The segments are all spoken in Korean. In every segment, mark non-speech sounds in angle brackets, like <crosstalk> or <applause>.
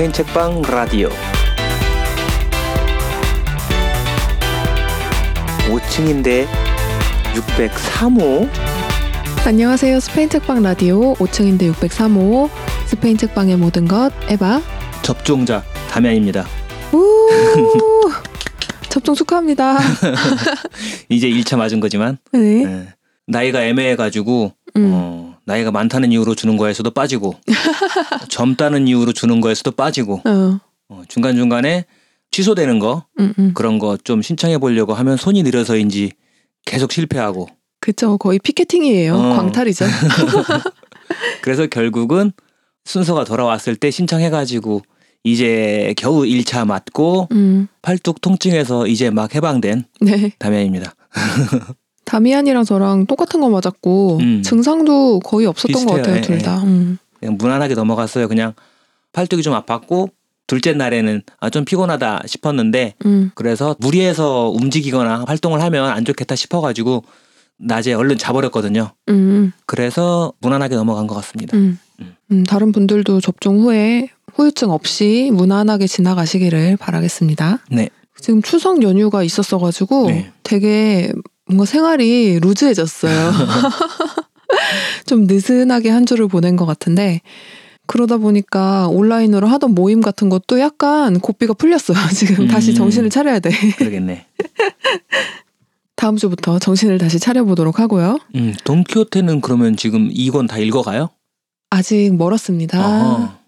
스페인 책방 라디오 5층인데 603호 안녕하세요. 스페인 책방 라디오 5층인데 603호 스페인 책방의 모든 것 에바 접종자 담양입니다. 우 접종 축하합니다. <laughs> 이제 1차 맞은 거지만 네. 예, 나이가 애매해가지고 음. 어, 나이가 많다는 이유로 주는 거에서도 빠지고 <laughs> 젊다는 이유로 주는 거에서도 빠지고 어. 어, 중간 중간에 취소되는 거 음, 음. 그런 거 좀 신청해 보려고 하면 손이 느려서인지 계속 실패하고 그쵸. 거의 피켓팅이에요. 어. 광탈이죠. <laughs> <laughs> 그래서 결국은 순서가 돌아왔을 때 신청해가지고 이제 겨우 1차 맞고 음. 팔뚝 통증에서 이제 막 해방된 네. 담양입니다. 다미안이랑 저랑 똑같은 거 맞았고 음. 증상도 거의 없었던 것 비슷해요. 같아요. 예, 둘 예. 다. 음. 그냥 무난하게 넘어갔어요. 그냥 팔뚝이 좀 아팠고 둘째 날에는 아, 좀 피곤하다 싶었는데 음. 그래서 무리해서 움직이거나 활동을 하면 안 좋겠다 싶어가지고 낮에 얼른 자버렸거든요. 음. 그래서 무난하게 넘어간 것 같습니다. 음. 음. 음. 다른 분들도 접종 후에 후유증 없이 무난하게 지나가시기를 바라겠습니다. 네. 지금 추석 연휴가 있었어가지고 네. 되게 뭔가 생활이 루즈해졌어요. <laughs> 좀 느슨하게 한 주를 보낸 것 같은데 그러다 보니까 온라인으로 하던 모임 같은 것도 약간 고삐가 풀렸어요. <laughs> 지금 다시 음. 정신을 차려야 돼. 그러겠네. <laughs> 다음 주부터 정신을 다시 차려보도록 하고요. 음, 돈키호테는 그러면 지금 2권 다 읽어가요? 아직 멀었습니다. 어허.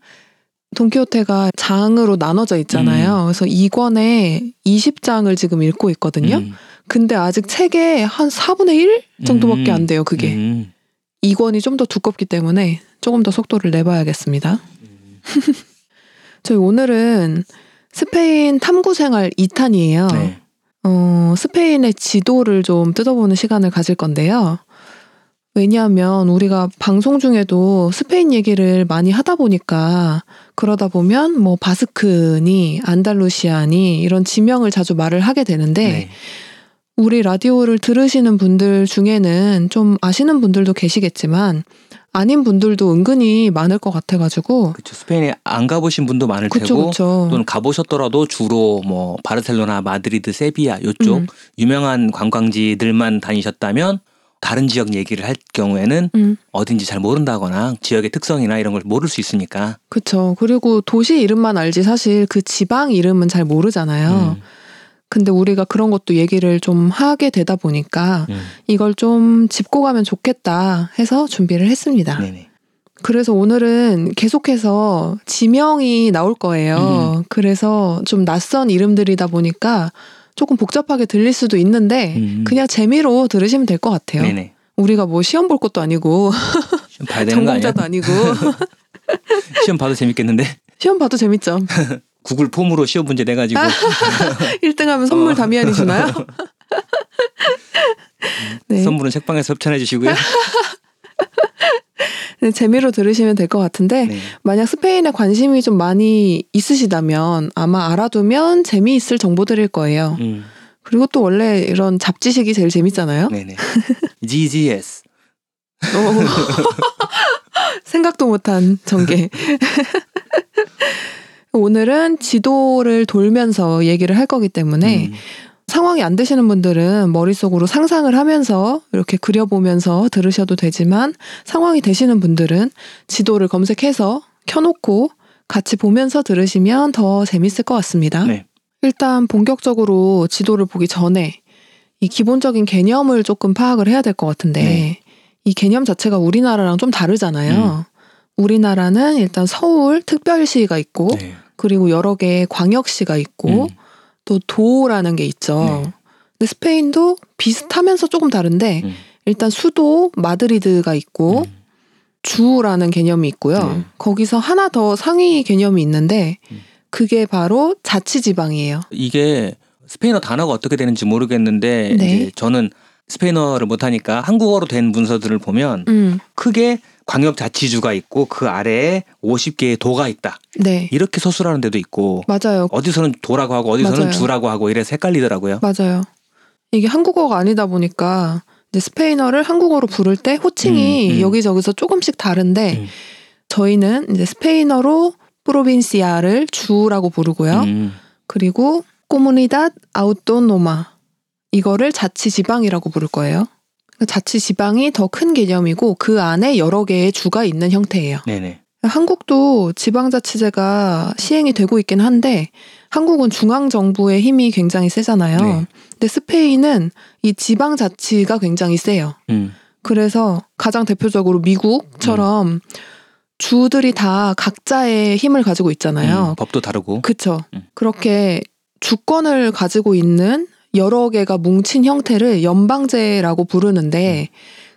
돈키호테가 장으로 나눠져 있잖아요. 그래서 2권에 20장을 지금 읽고 있거든요. 음. 근데 아직 책의 한 4분의 1 정도밖에 음. 안 돼요, 그게. 음. 2권이 좀 더 두껍기 때문에 조금 더 속도를 내봐야겠습니다. <laughs> 저희 오늘은 스페인 탐구 생활 2탄이에요. 네. 어, 스페인의 지도를 좀 뜯어보는 시간을 가질 건데요. 왜냐하면 우리가 방송 중에도 스페인 얘기를 많이 하다 보니까 그러다 보면 뭐 바스크니 안달루시아니 이런 지명을 자주 말을 하게 되는데 네. 우리 라디오를 들으시는 분들 중에는 좀 아시는 분들도 계시겠지만 아닌 분들도 은근히 많을 것 같아가지고 그렇죠. 스페인에 안 가보신 분도 많을 그쵸 테고 그쵸 또는 가보셨더라도 주로 뭐 바르셀로나, 마드리드, 세비야 요쪽 음. 유명한 관광지들만 다니셨다면 다른 지역 얘기를 할 경우에는 음, 어딘지 잘 모른다거나 지역의 특성이나 이런 걸 모를 수 있으니까. 그쵸 그리고 도시 이름만 알지 사실 그 지방 이름은 잘 모르잖아요 음, 근데 우리가 그런 것도 얘기를 좀 하게 되다 보니까 음. 이걸 좀 짚고 가면 좋겠다 해서 준비를 했습니다 네네. 그래서 오늘은 계속해서 지명이 나올 거예요. 그래서 좀 낯선 이름들이다 보니까 조금 복잡하게 들릴 수도 있는데 음. 그냥 재미로 들으시면 될 것 같아요. 네네. 우리가 뭐 시험 볼 것도 아니고? <laughs> 전공자도 아니고 <laughs> 시험 봐도 재밌겠는데 시험 봐도 재밌죠. <laughs> 구글 폼으로 시험 문제 내 가지고 <laughs> 1등 하면 선물 어. 다미안이 주나요? <laughs> 네. 선물은 책방에서 협찬해 주시고요. <laughs> 네, 재미로 들으시면 될 것 같은데 네. 만약 스페인에 관심이 좀 많이 있으시다면 아마 알아두면 재미있을 정보들일 거예요. 음, 그리고 또 원래 이런 잡지식이 제일 재밌잖아요. 네네. GGS. 오. 생각도 못한 전개. 오늘은 지도를 돌면서 얘기를 할 거기 때문에 음, 상황이 안 되시는 분들은 머릿속으로 상상을 하면서 이렇게 그려보면서 들으셔도 되지만 상황이 되시는 분들은 지도를 검색해서 켜놓고 같이 보면서 들으시면 더 재밌을 것 같습니다. 네. 일단 본격적으로 지도를 보기 전에 이 기본적인 개념을 조금 파악을 해야 될 것 같은데 네. 이 개념 자체가 우리나라랑 좀 다르잖아요. 음. 우리나라는 일단 서울 특별시가 있고 네. 그리고 여러 개의 광역시가 있고 음, 또 도라는 게 있죠. 네. 근데 스페인도 비슷하면서 조금 다른데 음, 일단 수도 마드리드가 있고 음, 주라는 개념이 있고요. 네. 거기서 하나 더 상위 개념이 있는데 음. 그게 바로 자치지방이에요. 이게 스페인어 단어가 어떻게 되는지 모르겠는데 네. 저는 스페인어를 못하니까 한국어로 된 문서들을 보면 음, 크게 광역자치주가 있고 그 아래에 50개의 도가 있다. 네. 이렇게 서술하는 데도 있고 맞아요. 어디서는 도라고 하고 어디서는 맞아요. 주라고 하고 이래서 헷갈리더라고요. 맞아요. 이게 한국어가 아니다 보니까 이제 스페인어를 한국어로 부를 때 호칭이 음, 음. 여기저기서 조금씩 다른데 음. 저희는 이제 스페인어로 프로빈시아를 주라고 부르고요. 음. 그리고 코무니닷 아우토노마 이거를 자치 지방이라고 부를 거예요. 자치지방이 더 큰 개념이고 그 안에 여러 개의 주가 있는 형태예요. 네네. 한국도 지방자치제가 시행이 되고 있긴 한데 한국은 중앙 정부의 힘이 굉장히 세잖아요. 네. 근데 스페인은 이 지방자치가 굉장히 세요. 음. 그래서 가장 대표적으로 미국처럼 주들이 다 각자의 힘을 가지고 있잖아요. 음, 법도 다르고. 그쵸. 음. 그렇게 주권을 가지고 있는 여러 개가 뭉친 형태를 연방제라고 부르는데,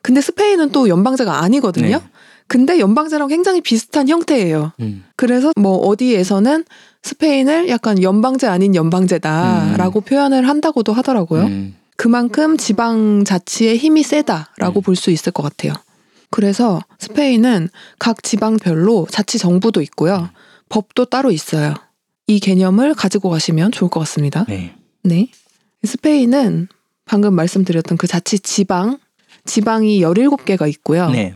근데 스페인은 또 연방제가 아니거든요. 네. 근데 연방제랑 굉장히 비슷한 형태예요. 음. 그래서 뭐 어디에서는 스페인을 약간 연방제 아닌 연방제다라고 표현을 한다고도 하더라고요. 음. 그만큼 지방 자치의 힘이 세다라고 음. 볼수 있을 것 같아요. 그래서 스페인은 각 지방별로 자치 정부도 있고요. 음. 법도 따로 있어요. 이 개념을 가지고 가시면 좋을 것 같습니다. 네. 네. 스페인은 방금 말씀드렸던 그 자치 지방, 지방이 17개가 있고요. 네.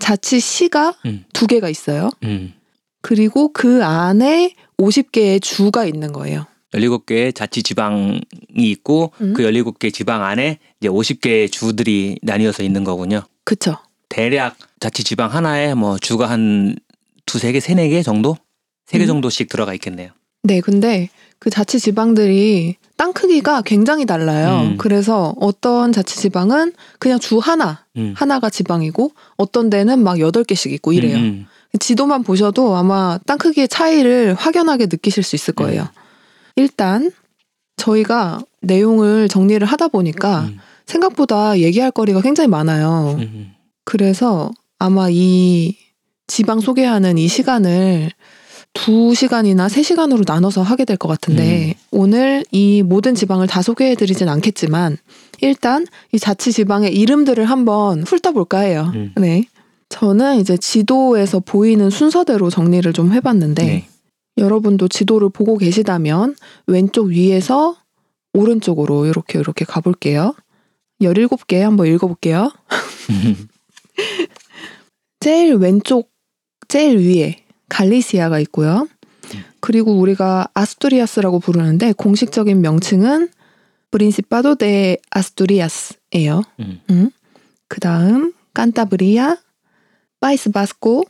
자치 시가 음. 두 개가 있어요. 음. 그리고 그 안에 50개의 주가 있는 거예요. 17개의 자치 지방이 있고 음. 그 17개 지방 안에 이제 50개의 주들이 나뉘어서 있는 거군요. 그쵸? 대략 자치 지방 하나에 뭐 주가 한 두세 개, 세네 개 정도? 세개 음. 정도씩 들어가 있겠네요. 네, 근데 그 자치 지방들이 땅 크기가 굉장히 달라요. 음. 그래서 어떤 자치 지방은 그냥 주 하나, 음. 하나가 지방이고 어떤 데는 막 8개씩 있고 이래요. 음, 지도만 보셔도 아마 땅 크기의 차이를 확연하게 느끼실 수 있을 거예요. 음. 일단 저희가 내용을 정리를 하다 보니까 음, 생각보다 얘기할 거리가 굉장히 많아요. 음, 음. 그래서 아마 이 지방 소개하는 이 시간을 두 시간이나 세 시간으로 나눠서 하게 될 것 같은데 오늘 이 모든 지방을 다 소개해 드리진 않겠지만 일단 이 자치 지방의 이름들을 한번 훑어볼까 해요. 음. 네. 저는 이제 지도에서 보이는 순서대로 정리를 좀 해봤는데 네. 여러분도 지도를 보고 계시다면 왼쪽 위에서 오른쪽으로 이렇게 이렇게 가볼게요. 17개 한번 읽어볼게요. <laughs> 제일 왼쪽 제일 위에 갈리시아가 있고요. 그리고 우리가 아스투리아스라고 부르는데 공식적인 명칭은 Principado de Asturias예요. 음. 음. 그다음 칸타브리아, País Vasco,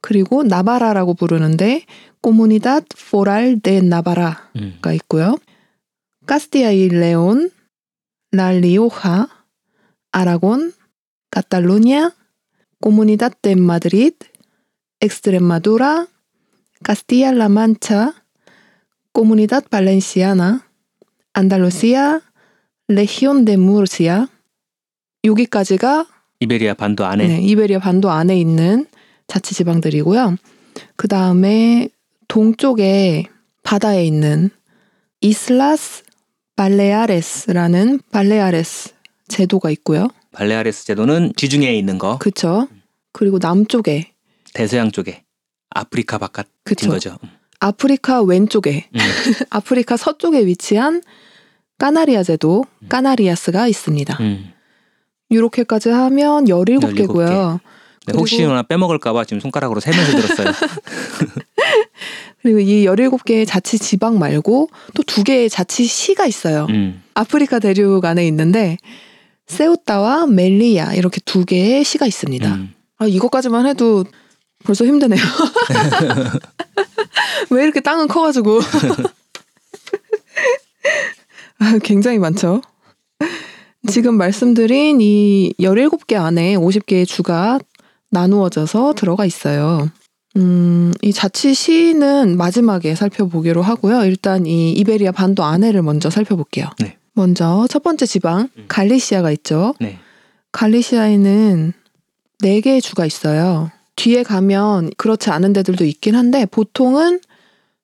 그리고 나바라라고 부르는데 Comunidad Foral de Navarra가 음. 있고요. Castilla y León, 라 리오하, 아라곤, 카탈루냐, Comunidad de Madrid, 엑스트레마두라, 카스티야 라만차, Comunidad Valenciana, 안달루시아, Región de Murcia 여기까지가 이베리아 반도 안에 네, 이베리아 반도 안에 있는 자치 지방들이고요. 그 다음에 동쪽에 바다에 있는 이슬라스 발레아레스라는 발레아레스 제도가 있고요. 발레아레스 제도는 지중해에 있는 거 그쵸? 그리고 남쪽에 대서양 쪽에 아프리카 바깥인 그쵸? 거죠. 아프리카 왼쪽에 음. <laughs> 아프리카 서쪽에 위치한 까나리아 제도 까나리아스가 있습니다. 음. 이렇게까지 하면 17개고요. 네, 혹시 그리고- 나 빼먹을까봐 지금 손가락으로 세면서 들었어요. <laughs> 그리고 이 17개의 자치 지방 말고 또 두 개의 자치 시가 있어요. 음. 아프리카 대륙 안에 있는데 세우타와 멜리야 이렇게 두 개의 시가 있습니다. 음. 아 이것까지만 해도 벌써 힘드네요. <laughs> 왜 이렇게 땅은 커가지고 <laughs> 아, 굉장히 많죠. 지금 말씀드린 이 17개 안에 50개의 주가 나누어져서 들어가 있어요. 음, 이 자치 시는 마지막에 살펴보기로 하고요. 일단 이 이베리아 반도 안에를 먼저 살펴볼게요. 네. 먼저 첫 번째 지방 음. 갈리시아가 있죠. 네. 갈리시아에는 네 개의 주가 있어요. 뒤에 가면 그렇지 않은 데들도 있긴 한데 보통은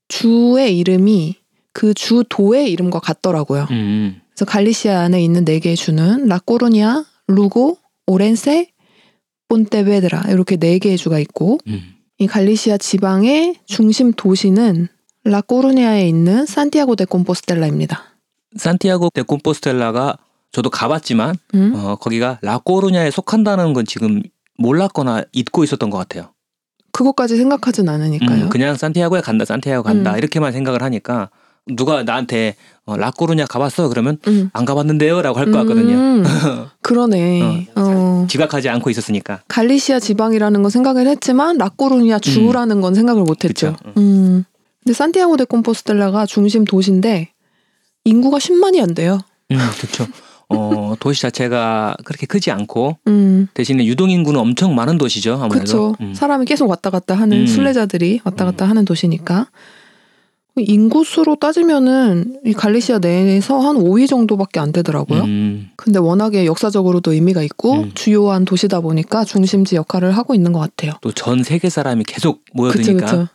주의 이름이 그 주 도의 이름과 같더라고요. 음. 그래서 갈리시아 안에 있는 네 개의 주는 라코루냐, 루고, 오렌세, 본테베드라 이렇게 네 개의 주가 있고 음. 이 갈리시아 지방의 중심 도시는 라코루냐에 있는 산티아고 데 콤포스텔라입니다. 산티아고 데 콤포스텔라가 저도 가봤지만 음? 어, 거기가 라코루냐에 속한다는 건 지금 몰랐거나 잊고 있었던 것 같아요. 그것까지 생각하진 않으니까요. 음, 그냥 산티아고에 간다, 산티아고 간다 음. 이렇게만 생각을 하니까 누가 나한테 어, 라코루냐 가봤어 그러면 음. 안 가봤는데요라고 할 것 같거든요. 음, <laughs> 그러네. 어. 지각하지 않고 있었으니까. 갈리시아 지방이라는 건 생각을 했지만 라꼬루니아 주라는 건 생각을 못했죠. 음. 음. 근데 산티아고 데 콤포스텔라가 중심 도시인데 인구가 10만이 안 돼요. 음, 그렇죠. 어, 도시 자체가 그렇게 크지 않고 음. 대신에 유동 인구는 엄청 많은 도시죠. 아무래도. 그렇죠. 음. 사람이 계속 왔다 갔다 하는 음. 순례자들이 왔다 갔다 하는 도시니까 인구수로 따지면은 이 갈리시아 내에서 한 5위 정도밖에 안 되더라고요. 음, 근데 워낙에 역사적으로도 의미가 있고 음. 주요한 도시다 보니까 중심지 역할을 하고 있는 것 같아요. 또 전 세계 사람이 계속 그쵸 모여드니까 그쵸.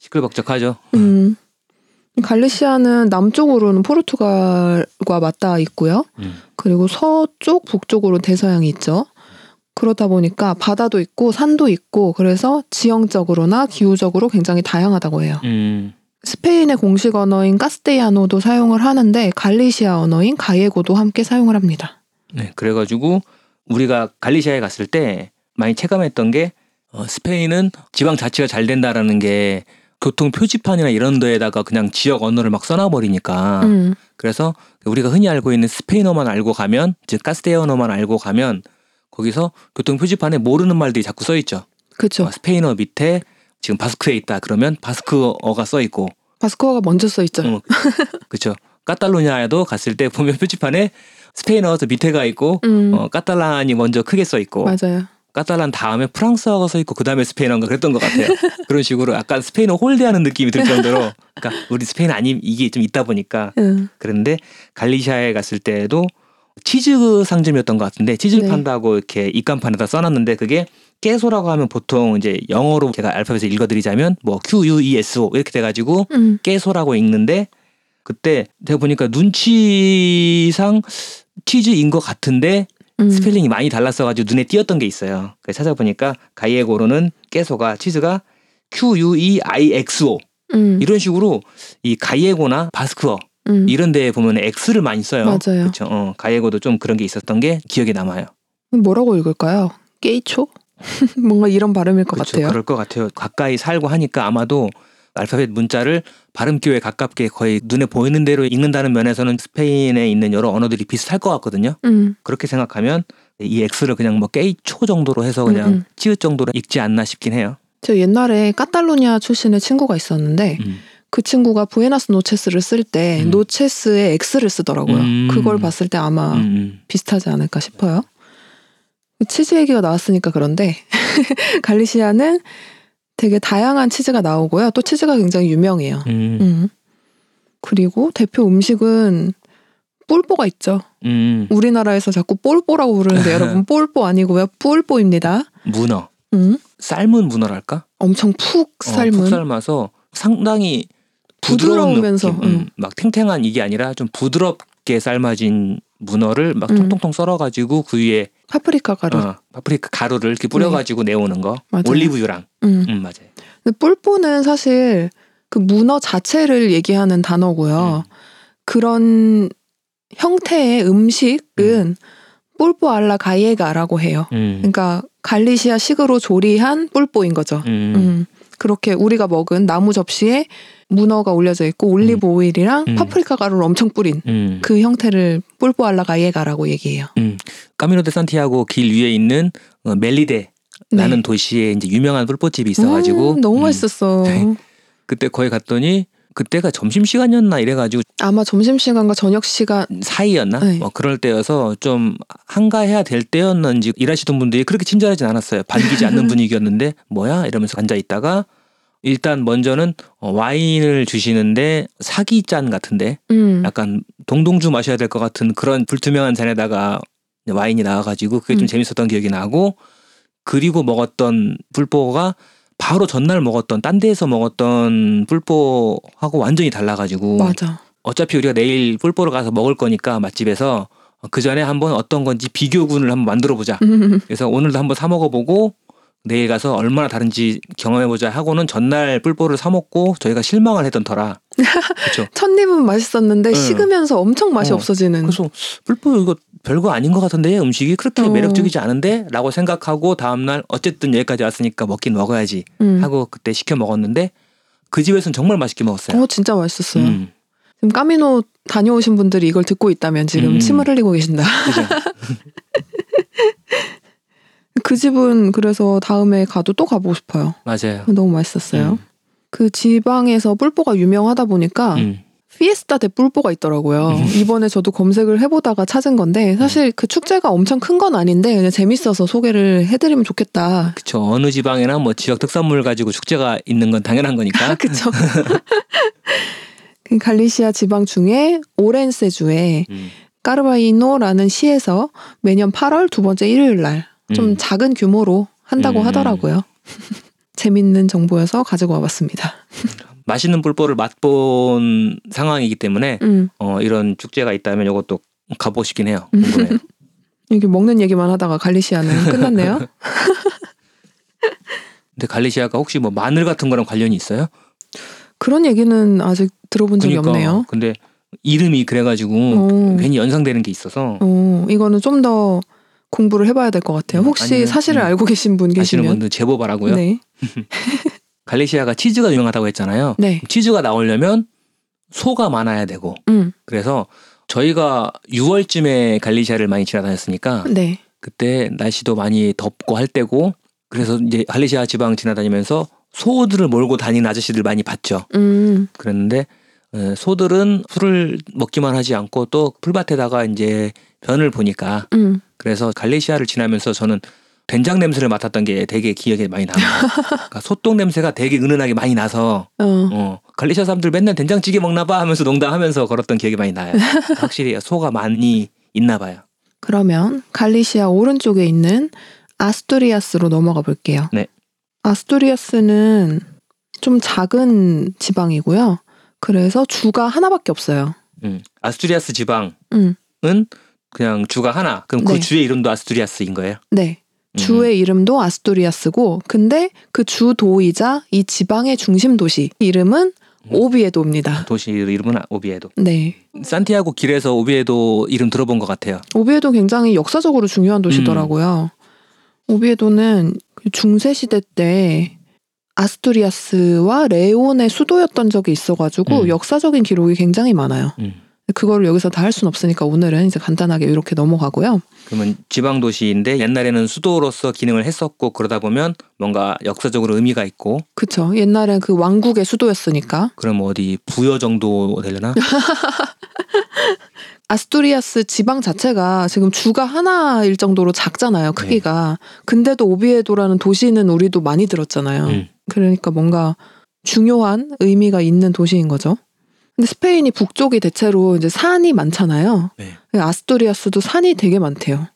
시끌벅적하죠. 음. 갈리시아는 남쪽으로는 포르투갈과 맞닿아 있고요. 음. 그리고 서쪽, 북쪽으로 대서양이 있죠. 그렇다 보니까 바다도 있고 산도 있고 그래서 지형적으로나 기후적으로 굉장히 다양하다고 해요. 음, 스페인의 공식 언어인 카스테야노도 사용을 하는데 갈리시아 언어인 가예고도 함께 사용을 합니다. 네, 그래가지고 우리가 갈리시아에 갔을 때 많이 체감했던 게 어, 스페인은 지방 자치가 잘 된다라는 게 교통 표지판이나 이런 데에다가 그냥 지역 언어를 막 써놔버리니까 음, 그래서 우리가 흔히 알고 있는 스페인어만 알고 가면 즉 카스테아노만 알고 가면 거기서 교통 표지판에 모르는 말들이 자꾸 써 있죠. 그렇죠. 어, 스페인어 밑에 지금 바스크에 있다 그러면 바스크어가 써 있고 바스코어가 먼저 써 있죠. 어, 그렇죠. 카탈루냐에도 갔을 때 보면 표지판에 스페인어도 밑에가 있고 음, 어, 카탈란이 먼저 크게 써 있고 맞아요. 카탈란 다음에 프랑스어가 써 있고 그 다음에 스페인어인가 그랬던 것 같아요. 그런 식으로 약간 스페인어 홀대하는 느낌이 들 정도로 그러니까 우리 스페인 아님 이게 좀 있다 보니까 음, 그런데 갈리시아에 갔을 때도 치즈 상점이었던 것 같은데 치즈를 네. 판다고 이렇게 입간판에다 써놨는데 그게 깨소라고 하면 보통 이제 영어로 제가 알파벳을 읽어드리자면 뭐 Q U E S O 이렇게 돼가지고 음, 깨소라고 읽는데 그때 제가 보니까 눈치상 치즈인 것 같은데 음. 스펠링이 많이 달랐어가지고 눈에 띄었던 게 있어요. 그래서 찾아보니까 gallego로는 queso가 치즈가 Q U E I X O 음, 이런 식으로 이 가이에고나 바스크어 음, 이런 데에 보면 X를 많이 써요. 맞아요. 그렇죠. 어, 가이에고도 좀 그런 게 있었던 게 기억에 남아요. 뭐라고 읽을까요? queixo? <laughs> 뭔가 이런 발음일 것 그렇죠. 같아요. 그럴 것 같아요. 가까이 살고 하니까 아마도 알파벳 문자를 발음 기호에 가깝게 거의 눈에 보이는 대로 읽는다는 면에서는 스페인에 있는 여러 언어들이 비슷할 것 같거든요. 음, 그렇게 생각하면 이 X를 그냥 뭐 게이초 정도로 해서 그냥 음, 음. 치읓 정도로 읽지 않나 싶긴 해요. 저 옛날에 카탈루냐 출신의 친구가 있었는데 음. 그 친구가 부에나스 노체스를 쓸때 음. 노체스에 X를 쓰더라고요. 음. 그걸 봤을 때 아마 음, 음. 비슷하지 않을까 싶어요. 치즈 얘기가 나왔으니까 그런데 <laughs> 갈리시아는 되게 다양한 치즈가 나오고요. 또 치즈가 굉장히 유명해요. 음. 음. 그리고 대표 음식은 뿔뽀가 있죠. 음. 우리나라에서 자꾸 볼뽀라고 부르는데 <laughs> 여러분 볼뽀 아니고요. 뿔뽀입니다. 문어. 음. 삶은 문어랄까? 엄청 푹 어, 삶은 푹 삶아서 상당히 부드러운 부드러우면서, 느낌. 음, 음. 막 탱탱한 이게 아니라 좀 부드럽게 삶아진 문어를 막 음. 통통통 썰어가지고 그 위에 파프리카 가루. 어, 파프리카 가루를 이렇게 뿌려가지고 내오는 거. 네. 맞아요. 올리브유랑. 음. 음 맞아요. 근데 뿔뽀는 사실 그 문어 자체를 얘기하는 단어고요. 음. 그런 형태의 음식은 pulpo a la gallega라고 해요. 음. 그러니까 갈리시아 식으로 조리한 pulpo인 거죠. 음. 음. 그렇게 우리가 먹은 나무 접시에 문어가 올려져 있고 올리브 오일이랑 음. 파프리카 가루를 엄청 뿌린 음. 그 형태를 pulpo a la gallega라고 얘기해요. 음. Camino de Santiago 길 위에 있는 어, 멜리데라는 네. 도시에 이제 유명한 뿔뽀집이 있어가지고 음, 너무 음, 맛있었어. <laughs> 네. 그때 거기 갔더니 그때가 점심 시간이었나 이래가지고 아마 점심 시간과 저녁 시간 사이였나? 네. 뭐 그럴 때여서 좀 한가해야 될 때였는지 일하시던 분들이 그렇게 친절하진 않았어요. 반기지 않는 <laughs> 분위기였는데 뭐야 이러면서 앉아 있다가 일단 먼저는 어, 와인을 주시는데 사기 잔 같은데 음. 약간 동동주 마셔야 될 것 같은 그런 불투명한 잔에다가 와인이 나와가지고 그게 좀 음. 재밌었던 기억이 나고 그리고 먹었던 불뽀가 바로 전날 먹었던 딴 데에서 먹었던 불뽀하고 완전히 달라가지고 맞아. 어차피 우리가 내일 뿔뽀를 가서 먹을 거니까 맛집에서 그 전에 한번 어떤 건지 비교군을 한번 만들어 보자. 음. <laughs> 그래서 오늘도 한번 사 먹어보고 내일 가서 얼마나 다른지 경험해보자 하고는 전날 뿔보를 사 먹고 저희가 실망을 했던 터라. 그렇죠. <laughs> 첫입은 맛있었는데 응. 식으면서 엄청 맛이 어, 없어지는. 그래서 뿔보 이거 별거 아닌 것 같은데 음식이 그렇게 어. 매력적이지 않은데 라고 생각하고 다음날 어쨌든 여기까지 왔으니까 먹긴 먹어야지 음. 하고 그때 시켜 먹었는데 그 집에서는 정말 맛있게 먹었어요. 어 진짜 맛있었어요. 음, 지금 까미노 다녀오신 분들이 이걸 듣고 있다면 지금 음. 침을 흘리고 계신다. <laughs> <laughs> 그 집은 그래서 다음에 가도 또 가보고 싶어요. 맞아요. 너무 맛있었어요. 음. 그 지방에서 뿔보가 유명하다 보니까 음. 피에스타 대 뿔보가 있더라고요. 음. <laughs> 이번에 저도 검색을 해보다가 찾은 건데 사실 그 축제가 엄청 큰 건 아닌데 그냥 재밌어서 소개를 해드리면 좋겠다. 그쵸. 어느 지방이나 뭐 지역 특산물 가지고 축제가 있는 건 당연한 거니까. <laughs> 그쵸. 그 갈리시아 지방 중에 오렌세주에 음. 까르바이노라는 시에서 매년 8월 두 번째 일요일 날 좀 음. 작은 규모로 한다고 음. 하더라고요. <laughs> 재밌는 정보여서 가지고 와봤습니다. <laughs> 맛있는 뿔보를 맛본 상황이기 때문에 음, 어, 이런 축제가 있다면 이것도 가보고 싶긴 해요. 궁금해요. <laughs> 이렇게 먹는 얘기만 하다가 갈리시아는 끝났네요. 근데 갈리시아가 혹시 뭐 마늘 같은 거랑 관련이 있어요? 그런 얘기는 아직 들어본 적이 없네요. 근데 이름이 그래가지고 어. 괜히 연상되는 게 있어서 어, 이거는 좀 더 공부를 해봐야 될 것 같아요. 음, 혹시 아니면, 사실을 음. 알고 계신 분 아시는 계시면 분들 제보 바라고요. 네, <laughs> 갈리시아가 치즈가 유명하다고 했잖아요. 네, 치즈가 나오려면 소가 많아야 되고 음, 그래서 저희가 6월쯤에 갈리시아를 많이 지나다녔으니까 네, 그때 날씨도 많이 덥고 할 때고 그래서 이제 갈리시아 지방 지나다니면서 소들을 몰고 다니는 아저씨들 많이 봤죠. 음, 그랬는데 에, 소들은 풀을 먹기만 하지 않고 또 풀밭에다가 이제 변을 보니까 음, 그래서 갈리시아를 지나면서 저는 된장 냄새를 맡았던 게 되게 기억에 많이 남아요. <laughs> 그러니까 소똥 냄새가 되게 은은하게 많이 나서 어, 어, 갈리시아 사람들 맨날 된장찌개 먹나 봐 하면서 농담하면서 걸었던 기억이 많이 나요. 확실히 소가 많이 있나 봐요. 그러면 갈리시아 오른쪽에 있는 아스투리아스로 넘어가 볼게요. 네. 아스투리아스는 좀 작은 지방이고요. 그래서 주가 하나밖에 없어요. 음. 아스투리아스 지방은 음, 그냥 주가 하나. 그럼 그 네. 주의 이름도 아스투리아스인 거예요? 네. 음. 주의 이름도 아스투리아스고, 근데 그 주도이자 이 지방의 중심 도시 이름은 음. 오비에도입니다. 도시 이름은 오비에도. 네. 산티아고 길에서 오비에도 이름 들어본 것 같아요. 오비에도 굉장히 역사적으로 중요한 도시더라고요. 오비에도는 그 중세 시대 때 아스투리아스와 레온의 수도였던 적이 있어가지고 음. 역사적인 기록이 굉장히 많아요. 음. 그거를 여기서 다 할 수는 없으니까 오늘은 이제 간단하게 이렇게 넘어가고요. 그러면 지방 도시인데 옛날에는 수도로서 기능을 했었고 그러다 보면 뭔가 역사적으로 의미가 있고 그쵸. 옛날엔 그 왕국의 수도였으니까. 그럼 어디 부여 정도 되려나? <laughs> 아스투리아스 지방 자체가 지금 주가 하나일 정도로 작잖아요, 크기가. 근데도 오비에도라는 도시는 우리도 많이 들었잖아요. 음. 그러니까 뭔가 중요한 의미가 있는 도시인 거죠. 근데 스페인이 북쪽이 대체로 이제 산이 많잖아요. 네. 아스토리아스도 산이 되게 많대요.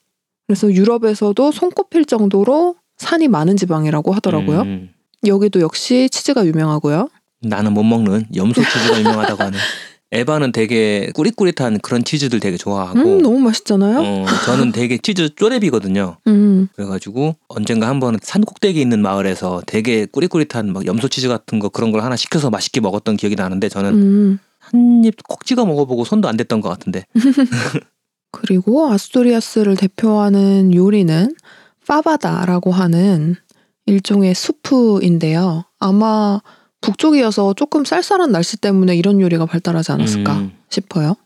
그래서 유럽에서도 손꼽힐 정도로 산이 많은 지방이라고 하더라고요. 음. 여기도 역시 치즈가 유명하고요. 나는 못 먹는 염소 치즈가 유명하다고 하네. <laughs> 에바는 되게 꾸릿꾸릿한 그런 치즈들 되게 좋아하고 음, 너무 맛있잖아요. 어, 저는 되게 치즈 쪼렙이거든요. 음, 그래가지고 언젠가 한번 산 꼭대기 있는 마을에서 되게 꾸릿꾸릿한 막 염소 치즈 같은 거 그런 걸 하나 시켜서 맛있게 먹었던 기억이 나는데 저는 음. 한입 콕 찍어 먹어보고 손도 안 댔던 것 같은데 <laughs> 그리고 아스토리아스를 대표하는 요리는 파바다라고 하는 일종의 수프인데요. 아마 북쪽이어서 조금 쌀쌀한 날씨 때문에 이런 요리가 발달하지 않았을까 음, 싶어요.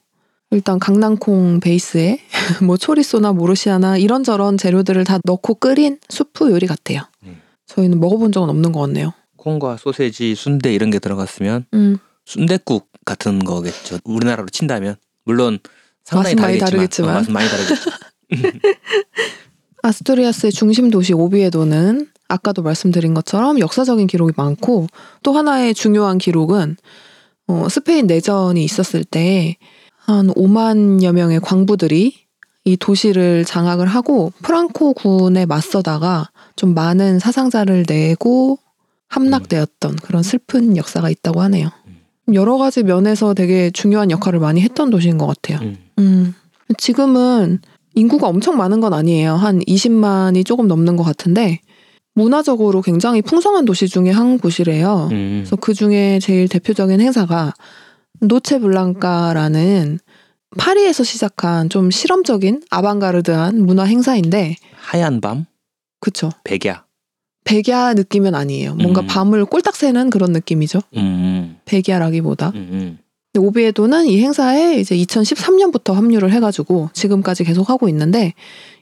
일단 강낭콩 베이스에 <laughs> 뭐 초리소나 모르시아나 이런저런 재료들을 다 넣고 끓인 수프 요리 같아요. 음. 저희는 먹어본 적은 없는 것 같네요. 콩과 소세지, 순대 이런 게 들어갔으면 음, 순대국 같은 거겠죠. 우리나라로 친다면 물론 상당히 맛은 많이 다르겠지만, 다르겠지만. 어, 맛은 많이 다르겠죠. <laughs> 아스토리아스의 중심 도시 오비에도는 아까도 말씀드린 것처럼 역사적인 기록이 많고 또 하나의 중요한 기록은 어, 스페인 내전이 있었을 때 한 5만여 명의 광부들이 이 도시를 장악을 하고 프랑코 군에 맞서다가 좀 많은 사상자를 내고 함락되었던 그런 슬픈 역사가 있다고 하네요. 여러 가지 면에서 되게 중요한 역할을 많이 했던 도시인 것 같아요. 음. 음. 지금은 인구가 엄청 많은 건 아니에요. 한 20만이 조금 넘는 것 같은데 문화적으로 굉장히 풍성한 도시 중에 한 곳이래요. 음. 그래서 그 중에 제일 대표적인 행사가 노체 블랑카라는 파리에서 시작한 좀 실험적인 아방가르드한 문화 행사인데, 하얀 밤, 그쵸. 백야. 백야 느낌은 아니에요. 뭔가 음. 밤을 꼴딱 새는 그런 느낌이죠. 음. 백야라기보다. 음. 음. 오비에도는 이 행사에 이제 2013년부터 합류를 해가지고 지금까지 계속 하고 있는데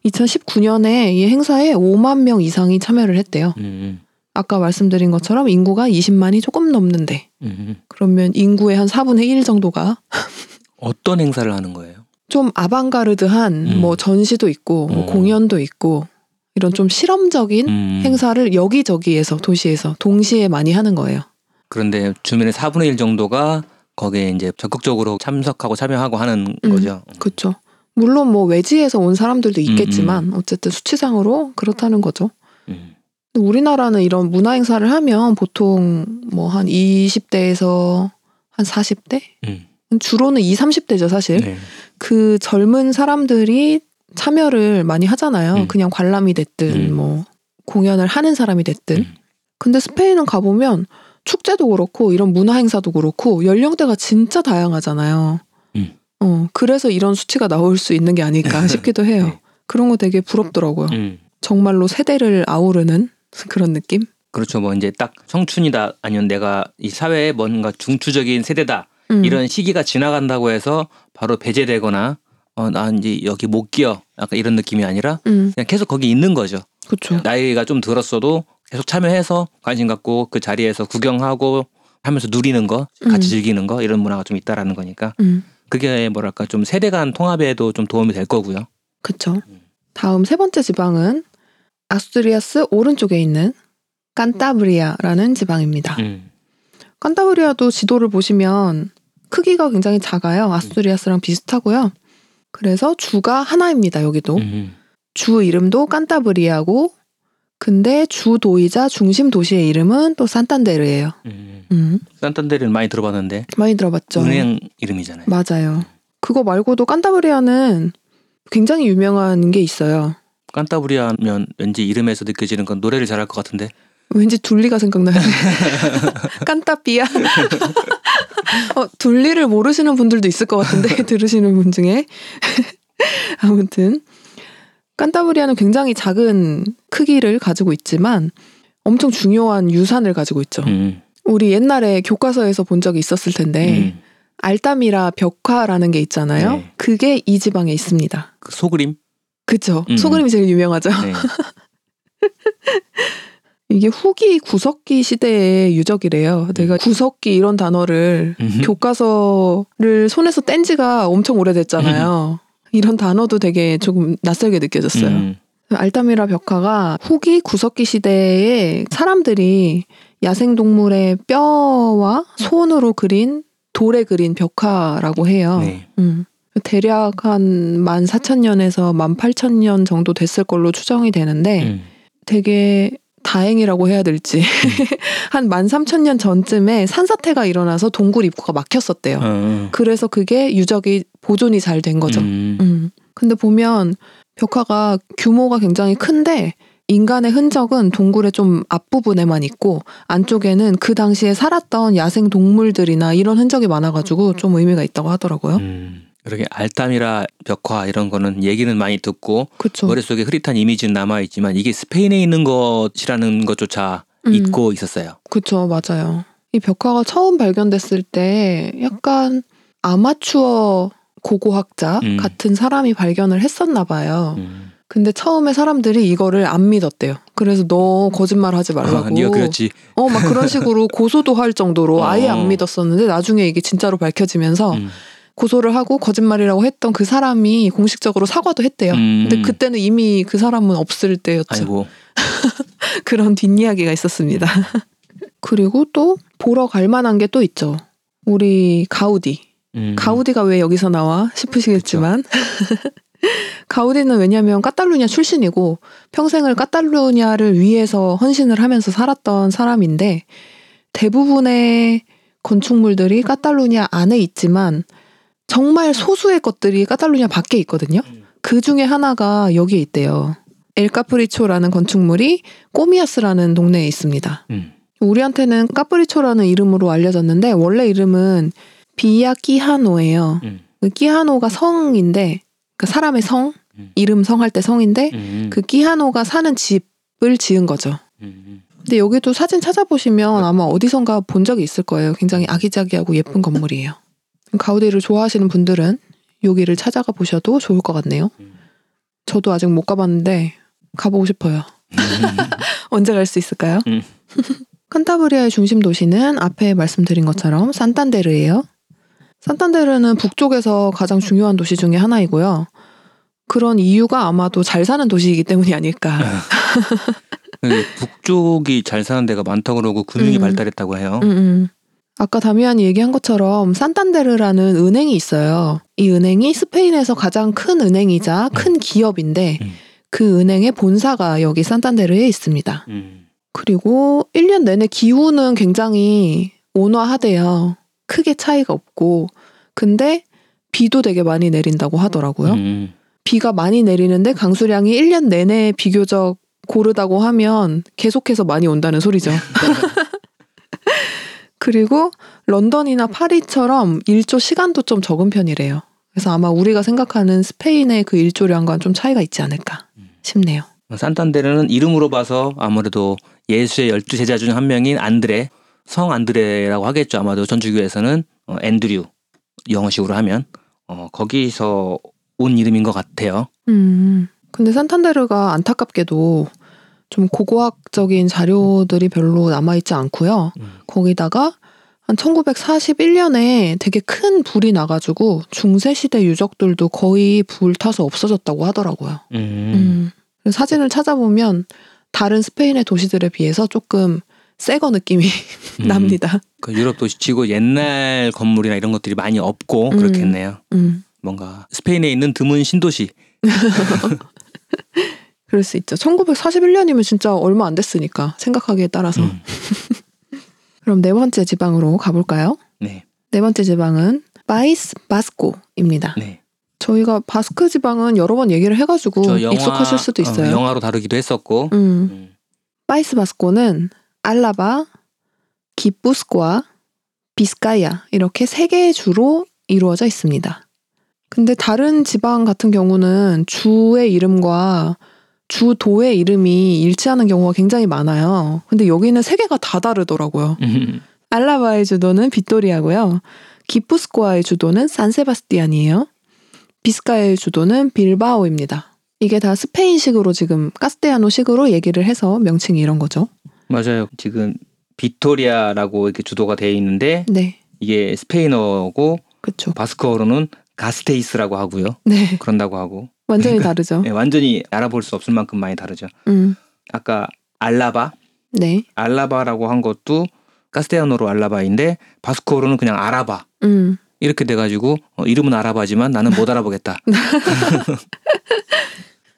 2019년에 이 행사에 5만 명 이상이 참여를 했대요. 음. 아까 말씀드린 것처럼 인구가 20만이 조금 넘는데 음. 그러면 인구의 한 4분의 1 정도가 <laughs> 어떤 행사를 하는 거예요? 좀 아방가르드한 음. 뭐 전시도 있고 뭐 어. 공연도 있고 이런 좀 실험적인 음. 행사를 여기저기에서 도시에서 동시에 많이 하는 거예요. 그런데 주민의 4분의 1 정도가 거기에 이제 적극적으로 참석하고 참여하고 하는 음. 거죠. 그렇죠. 물론 뭐 외지에서 온 사람들도 음, 있겠지만 어쨌든 수치상으로 그렇다는 거죠. 음. 우리나라는 이런 문화 행사를 하면 보통 뭐 한 20대에서 한 40대? 음. 주로는 20, 30대죠, 사실. 네. 그 젊은 사람들이 참여를 많이 하잖아요. 음. 그냥 관람이 됐든 음. 뭐 공연을 하는 사람이 됐든. 음. 근데 스페인은 가보면 축제도 그렇고 이런 문화 행사도 그렇고 연령대가 진짜 다양하잖아요. 음. 어, 그래서 이런 수치가 나올 수 있는 게 아닐까 <laughs> 싶기도 해요. 네. 그런 거 되게 부럽더라고요. 음. 정말로 세대를 아우르는 그런 느낌? 그렇죠. 뭐 이제 딱 청춘이다 아니면 내가 이 사회에 뭔가 중추적인 세대다 음. 이런 시기가 지나간다고 해서 바로 배제되거나 어, 나 이제 여기 못 끼어 약간 이런 느낌이 아니라 음, 그냥 계속 거기 있는 거죠. 그쵸. 나이가 좀 들었어도 계속 참여해서 관심 갖고 그 자리에서 구경하고 하면서 누리는 거, 같이 음. 즐기는 거 이런 문화가 좀 있다라는 거니까 음, 그게 뭐랄까 좀 세대 간 통합에도 좀 도움이 될 거고요. 그쵸. 음. 다음 세 번째 지방은 아스투리아스 오른쪽에 있는 깐타브리아라는 지방입니다. 음. 깐타브리아도 지도를 보시면 크기가 굉장히 작아요. 아스투리아스랑 비슷하고요. 그래서 주가 하나입니다. 여기도 음. 주 이름도 깐타브리아고 근데 주 도이자 중심 도시의 이름은 또 산탄데르예요. 음. 음, 산탄데르는 많이 들어봤는데 많이 들어봤죠. 은행 이름이잖아요. 맞아요. 그거 말고도 깐타브리아는 굉장히 유명한 게 있어요. 깐타브리아면 왠지 이름에서 느껴지는 건 노래를 잘할 것 같은데. 왠지 둘리가 생각나요. <laughs> <laughs> 깐따삐아. 어, 둘리를 모르시는 분들도 있을 것 같은데 <laughs> 들으시는 분 중에 아무튼 깐타브리아는 굉장히 작은 크기를 가지고 있지만 엄청 중요한 유산을 가지고 있죠. 음. 우리 옛날에 교과서에서 본 적이 있었을 텐데 음. 알타미라 벽화라는 게 있잖아요. 네. 그게 이 지방에 있습니다. 그 소그림. 그쵸? 음. 소그림이 제일 유명하죠. 네. <laughs> 이게 후기 구석기 시대의 유적이래요. 내가 구석기 이런 단어를 음. 교과서를 손에서 뗀 지가 엄청 오래됐잖아요. <laughs> 이런 단어도 되게 조금 낯설게 느껴졌어요. 음. 알타미라 벽화가 후기 구석기 시대에 사람들이 야생동물의 뼈와 손으로 그린 돌에 그린 벽화라고 해요. 네. 음. 대략 한 14,000년에서 18,000년 정도 됐을 걸로 추정이 되는데 음. 되게 다행이라고 해야 될지 <laughs> 한 13,000년 전쯤에 산사태가 일어나서 동굴 입구가 막혔었대요. 어. 그래서 그게 유적이 보존이 잘 된 거죠. 음. 음. 근데 보면 벽화가 규모가 굉장히 큰데 인간의 흔적은 동굴의 좀 앞부분에만 있고 안쪽에는 그 당시에 살았던 야생 동물들이나 이런 흔적이 많아가지고 좀 의미가 있다고 하더라고요. 음. 그러게 알타미라 벽화 이런 거는 얘기는 많이 듣고 그렇죠. 머릿속에 흐릿한 이미지는 남아 있지만 이게 스페인에 있는 것이라는 것조차 음. 잊고 있었어요. 그쵸, 맞아요. 이 벽화가 처음 발견됐을 때 약간 아마추어 고고학자 음. 같은 사람이 발견을 했었나 봐요. 음. 근데 처음에 사람들이 이거를 안 믿었대요. 그래서 너 거짓말 하지 말라고. 아, 네가 그랬지. 어, 막 그런 식으로 고소도 할 정도로 <laughs> 아예 어. 안 믿었었는데 나중에 이게 진짜로 밝혀지면서 음. 고소를 하고 거짓말이라고 했던 그 사람이 공식적으로 사과도 했대요. 음. 근데 그때는 이미 그 사람은 없을 때였죠. 아이고. <laughs> 그런 뒷이야기가 있었습니다. <laughs> 그리고 또 보러 갈 만한 게 또 있죠. 우리 가우디. 음. 가우디가 왜 여기서 나와 싶으시겠지만 <laughs> 가우디는 왜냐하면 까탈루냐 출신이고 평생을 까탈루냐를 위해서 헌신을 하면서 살았던 사람인데 대부분의 건축물들이 까탈루냐 안에 있지만 정말 소수의 것들이 까탈루냐 밖에 있거든요. 음. 그 중에 하나가 여기에 있대요. 엘카프리초라는 건축물이 꼬미아스라는 동네에 있습니다. 음. 우리한테는 까프리초라는 이름으로 알려졌는데 원래 이름은 비야 끼하노예요. 음. 그 끼하노가 성인데 그 사람의 성 음. 이름 성할 때 성인데 음. 그 끼하노가 사는 집을 지은 거죠. 음. 근데 여기도 사진 찾아보시면 아마 어디선가 본 적이 있을 거예요. 굉장히 아기자기하고 예쁜 건물이에요. 가우디를 좋아하시는 분들은 여기를 찾아가 보셔도 좋을 것 같네요. 음. 저도 아직 못 가봤는데 가보고 싶어요. <laughs> 언제 갈 수 있을까요? 음. <laughs> 칸타브리아의 중심 도시는 앞에 말씀드린 것처럼 산탄데르예요. 산탄데르는 북쪽에서 가장 중요한 도시 중에 하나이고요. 그런 이유가 아마도 잘 사는 도시이기 때문이 아닐까. <laughs> 그 북쪽이 잘 사는 데가 많다고 그러고 금융이 음. 발달했다고 해요. 음, 음. 아까 다미안이 얘기한 것처럼 산탄데르라는 은행이 있어요. 이 은행이 스페인에서 가장 큰 은행이자 큰 기업인데 음. 그 은행의 본사가 여기 산탄데르에 있습니다. 음. 그리고 1년 내내 기후는 굉장히 온화하대요. 크게 차이가 없고. 근데 비도 되게 많이 내린다고 하더라고요. 음. 비가 많이 내리는데 강수량이 1년 내내 비교적 고르다고 하면 계속해서 많이 온다는 소리죠. <laughs> 그리고 런던이나 파리처럼 일조 시간도 좀 적은 편이래요. 그래서 아마 우리가 생각하는 스페인의 그 일조량과 좀 차이가 있지 않을까 싶네요. 산탄데르는 이름으로 봐서 아무래도 예수의 열두 제자 중 한 명인 안드레, 성 안드레라고 하겠죠. 아마도 전주교에서는 어, 앤드류 영어식으로 하면 어, 거기서 온 이름인 것 같아요. 음. 근데 산탄데르가 안타깝게도 좀 고고학적인 자료들이 별로 남아있지 않고요. 음. 거기다가 한 1941년에 되게 큰 불이 나가지고 중세시대 유적들도 거의 불타서 없어졌다고 하더라고요. 음. 음. 사진을 찾아보면 다른 스페인의 도시들에 비해서 조금 새거 느낌이 <laughs> 음. 납니다. 그 유럽 도시치고 옛날 건물이나 이런 것들이 많이 없고 음. 그렇겠네요. 음. 뭔가 스페인에 있는 드문 신도시. <laughs> 그럴 수 있죠. 1941년이면 진짜 얼마 안 됐으니까 생각하기에 따라서. 음. <laughs> 그럼 네 번째 지방으로 가볼까요? 네, 네 번째 지방은 País Vasco입니다. 네. 저희가 바스크 지방은 여러 번 얘기를 해가지고 저 영화 익숙하실 수도 있어요. 어, 영화로 다루기도 했었고. 음, 음. País Vasco는 알라바, 기푸스코아, 비스카야 이렇게 세 개의 주로 이루어져 있습니다. 근데 다른 지방 같은 경우는 주의 이름과 주도의 이름이 일치하는 경우가 굉장히 많아요. 근데 여기는 세 개가 다 다르더라고요. 음. 알라바의 주도는 빗토리아고요. 기푸스코아의 주도는 산세바스티안이에요. 비스카의 주도는 빌바오입니다. 이게 다 스페인식으로 지금 카스테아노식으로 얘기를 해서 명칭이 이런 거죠. 맞아요. 지금 비토리아라고 이렇게 주도가 되어 있는데 네, 이게 스페인어고 그렇죠. 바스크어로는 가스테이스라고 하고요. 네, 그런다고 하고 완전히 다르죠. 네, 완전히 알아볼 수 없을 만큼 많이 다르죠. 음, 아까 알라바, 네, 알라바라고 한 것도 castellano로 알라바인데 바스크어로는 그냥 아라바 음, 이렇게 돼가지고 어, 이름은 아라바지만 나는 못 알아보겠다. <laughs>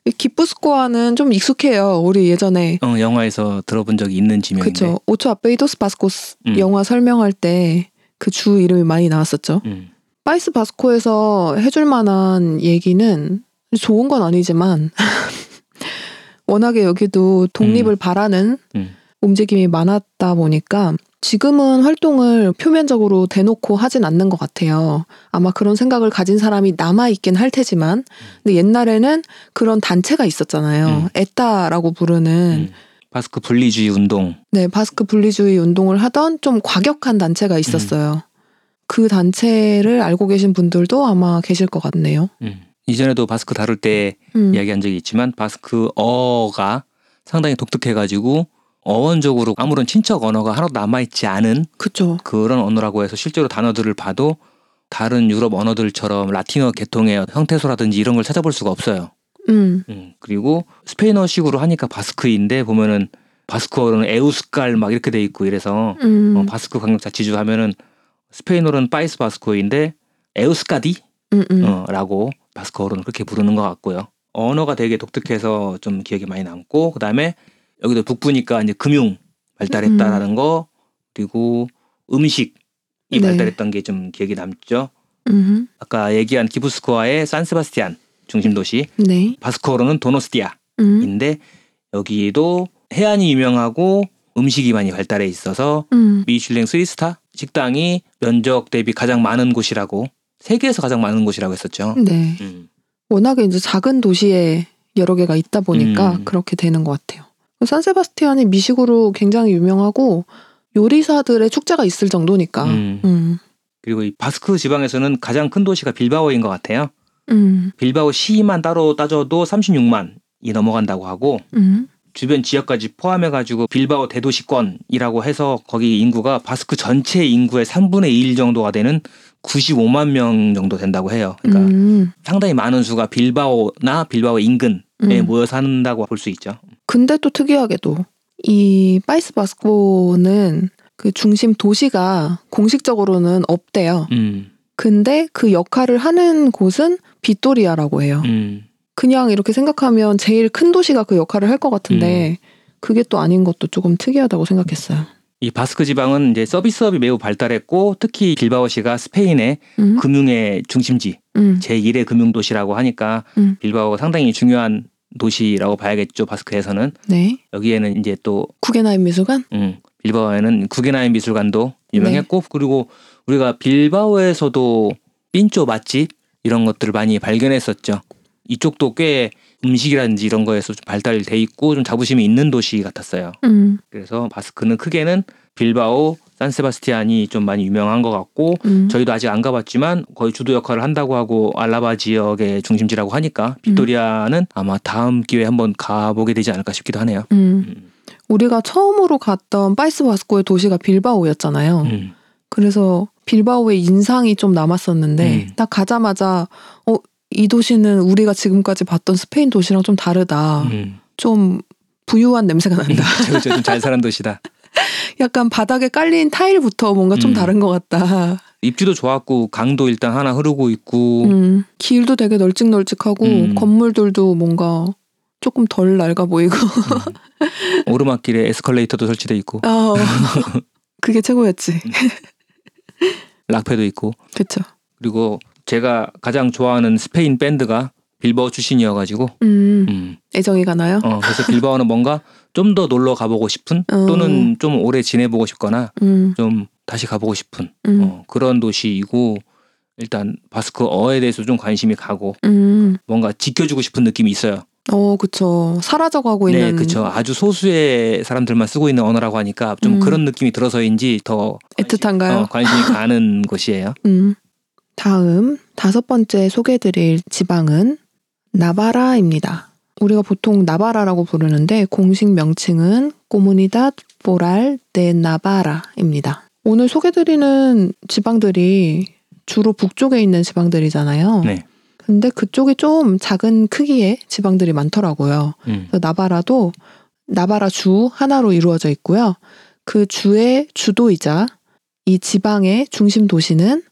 이 기푸스코아는 좀 익숙해요. 우리 예전에 어, 영화에서 들어본 적이 있는 지명인데. 그쵸 Ocho apellidos vascos 음. 영화 설명할 때 그 주 이름이 많이 나왔었죠. 음, País Vasco에서 해줄 만한 얘기는 좋은 건 아니지만 <laughs> 워낙에 여기도 독립을 바라는 음. 움직임이 많았다 보니까 지금은 활동을 표면적으로 대놓고 하진 않는 것 같아요. 아마 그런 생각을 가진 사람이 남아있긴 할 테지만 근데 옛날에는 그런 단체가 있었잖아요. 음. 에따라고 부르는 음. 바스크 분리주의 운동. 네, 바스크 분리주의 운동을 하던 좀 과격한 단체가 있었어요. 그 단체를 알고 계신 분들도 아마 계실 것 같네요. 음. 이전에도 바스크 다룰 때 음. 이야기한 적이 있지만 바스크 어가 상당히 독특해가지고 어원적으로 아무런 친척 언어가 하나도 남아있지 않은 그쵸. 그런 언어라고 해서 실제로 단어들을 봐도 다른 유럽 언어들처럼 라틴어 계통의 형태소라든지 이런 걸 찾아볼 수가 없어요. 음, 음, 그리고 스페인어식으로 하니까 바스크인데 보면은 바스크어로는 에우스칼 막 이렇게 돼 있고 이래서 음, 어, 바스크 광역자치주 하면은 스페인어로는 파이스 바스코인데 에우스카디 음, 음. 어, 라고 바스크어로는 그렇게 부르는 것 같고요. 언어가 되게 독특해서 좀 기억에 많이 남고 그다음에 여기도 북부니까 이제 금융 발달했다라는 거 그리고 음식이 네. 발달했던 게 좀 기억에 남죠. 음, 아까 얘기한 기부스코아의 산세바스티안 중심 도시 네. 바스코어로는 도노스티아 지방인데 여기도 해안이 유명하고 음식이 많이 발달해 있어서 음. 미슐랭 스리스타 식당이 면적 대비 가장 많은 곳이라고 세계에서 가장 많은 곳이라고 했었죠. 네. 음. 워낙에 이제 작은 도시에 여러 개가 있다 보니까 음. 그렇게 되는 것 같아요. 산세바스티안이 미식으로 굉장히 유명하고 요리사들의 축제가 있을 정도니까. 음. 음. 그리고 이 바스크 지방에서는 가장 큰 도시가 빌바오인 것 같아요. 음. 빌바오 시만 따로 따져도 36만이 넘어간다고 하고 음. 주변 지역까지 포함해가지고 빌바오 대도시권이라고 해서 거기 인구가 바스크 전체 인구의 3분의 1 정도가 되는 95만 명 정도 된다고 해요. 그러니까 음. 상당히 많은 수가 빌바오나 빌바오 인근에 음. 모여 산다고 볼 수 있죠. 근데 또 특이하게도 이 파이스 바스코는 그 중심 도시가 공식적으로는 없대요. 음, 근데 그 역할을 하는 곳은 빗도리아라고 해요. 음, 그냥 이렇게 생각하면 제일 큰 도시가 그 역할을 할 것 같은데 음. 그게 또 아닌 것도 조금 특이하다고 생각했어요. 이 바스크 지방은 이제 서비스업이 매우 발달했고 특히 빌바오시가 스페인의 음, 금융의 중심지 음, 제1의 금융 도시라고 하니까 음. 빌바오가 상당히 중요한 도시라고 봐야겠죠 바스크에서는 네. 여기에는 이제 또 구게나임 미술관? 음, 빌바오에는 구게나임 미술관도 네. 유명했고 그리고 우리가 빌바오에서도 핀조 맛집 이런 것들을 많이 발견했었죠. 이쪽도 꽤 음식이라든지 이런 거에서 좀 발달돼 있고 좀 자부심이 있는 도시 같았어요. 음, 그래서 바스크는 크게는 빌바오, 산세바스티안이 좀 많이 유명한 것 같고 음. 저희도 아직 안 가봤지만 거의 주도 역할을 한다고 하고 알라바 지역의 중심지라고 하니까 빗토리아는 아마 다음 기회에 한번 가보게 되지 않을까 싶기도 하네요. 음. 음, 우리가 처음으로 갔던 파이스 바스코의 도시가 빌바오였잖아요. 음, 그래서 빌바오의 인상이 좀 남았었는데 음. 딱 가자마자 어, 이 도시는 우리가 지금까지 봤던 스페인 도시랑 좀 다르다. 음. 좀 부유한 냄새가 난다. 그렇죠. 좀잘 사는 도시다. <laughs> 약간 바닥에 깔린 타일부터 뭔가 좀 음. 다른 것 같다. 입지도 좋았고 강도 일단 하나 흐르고 있고 음, 길도 되게 널찍널찍하고 음. 건물들도 뭔가 조금 덜 낡아 보이고. 음. 오르막길에 에스컬레이터도 설치돼 있고 어, 그게 최고였지. 락패도 있고 그쵸. 그리고 제가 가장 좋아하는 스페인 밴드가 빌바오 출신이어가지고 음, 음, 애정이 가나요? 어, 그래서 빌바오는 뭔가 좀 더 놀러 가보고 싶은 어. 또는 좀 오래 지내보고 싶거나 음, 좀 다시 가보고 싶은 음, 어, 그런 도시이고 일단 바스크어에 대해서 좀 관심이 가고 음. 뭔가 지켜주고 싶은 느낌이 있어요. 어, 그쵸. 사라져가고 네, 있는 그렇죠. 아주 소수의 사람들만 쓰고 있는 언어라고 하니까 좀 음. 그런 느낌이 들어서인지 더 애틋한가요? 어, 관심이 가는 <laughs> 곳이에요. 음. 다음 다섯 번째 소개해드릴 지방은 나바라입니다. 우리가 보통 나바라라고 부르는데 공식 명칭은 코무니다 포랄 데 나바라입니다. 오늘 소개드리는 지방들이 주로 북쪽에 있는 지방들이잖아요. 네. 근데 그쪽이 좀 작은 크기의 지방들이 많더라고요. 음. 나바라도 나바라 주 하나로 이루어져 있고요. 그 주의 주도이자 이 지방의 중심 도시는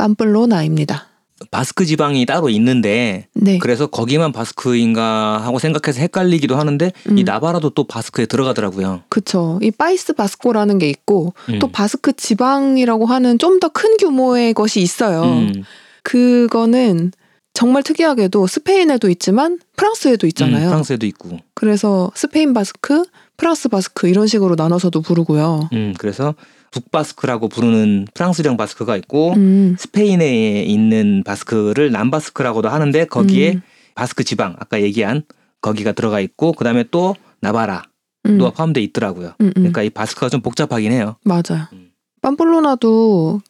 빰플로나입니다. 바스크 지방이 따로 있는데 네. 그래서 거기만 바스크인가 하고 생각해서 헷갈리기도 하는데 이 음. 나바라도 또 바스크에 들어가더라고요. 그쵸. 이 파이스 바스코라는 게 있고 음. 또 바스크 지방이라고 하는 좀 더 큰 규모의 것이 있어요. 음. 그거는 정말 특이하게도 스페인에도 있지만 프랑스에도 있잖아요. 음, 프랑스에도 있고. 그래서 스페인 바스크, 프랑스 바스크 이런 식으로 나눠서도 부르고요. 음, 그래서 북바스크라고 부르는 프랑스령 바스크가 있고 음. 스페인에 있는 바스크를 남바스크라고도 하는데 거기에 음. 바스크 지방 아까 얘기한 거기가 들어가 있고 그다음에 또 나바라도 음. 포함돼 있더라고요. 음, 음. 그러니까 이 바스크가 좀 복잡하긴 해요. 맞아요. 음. 빰플로나도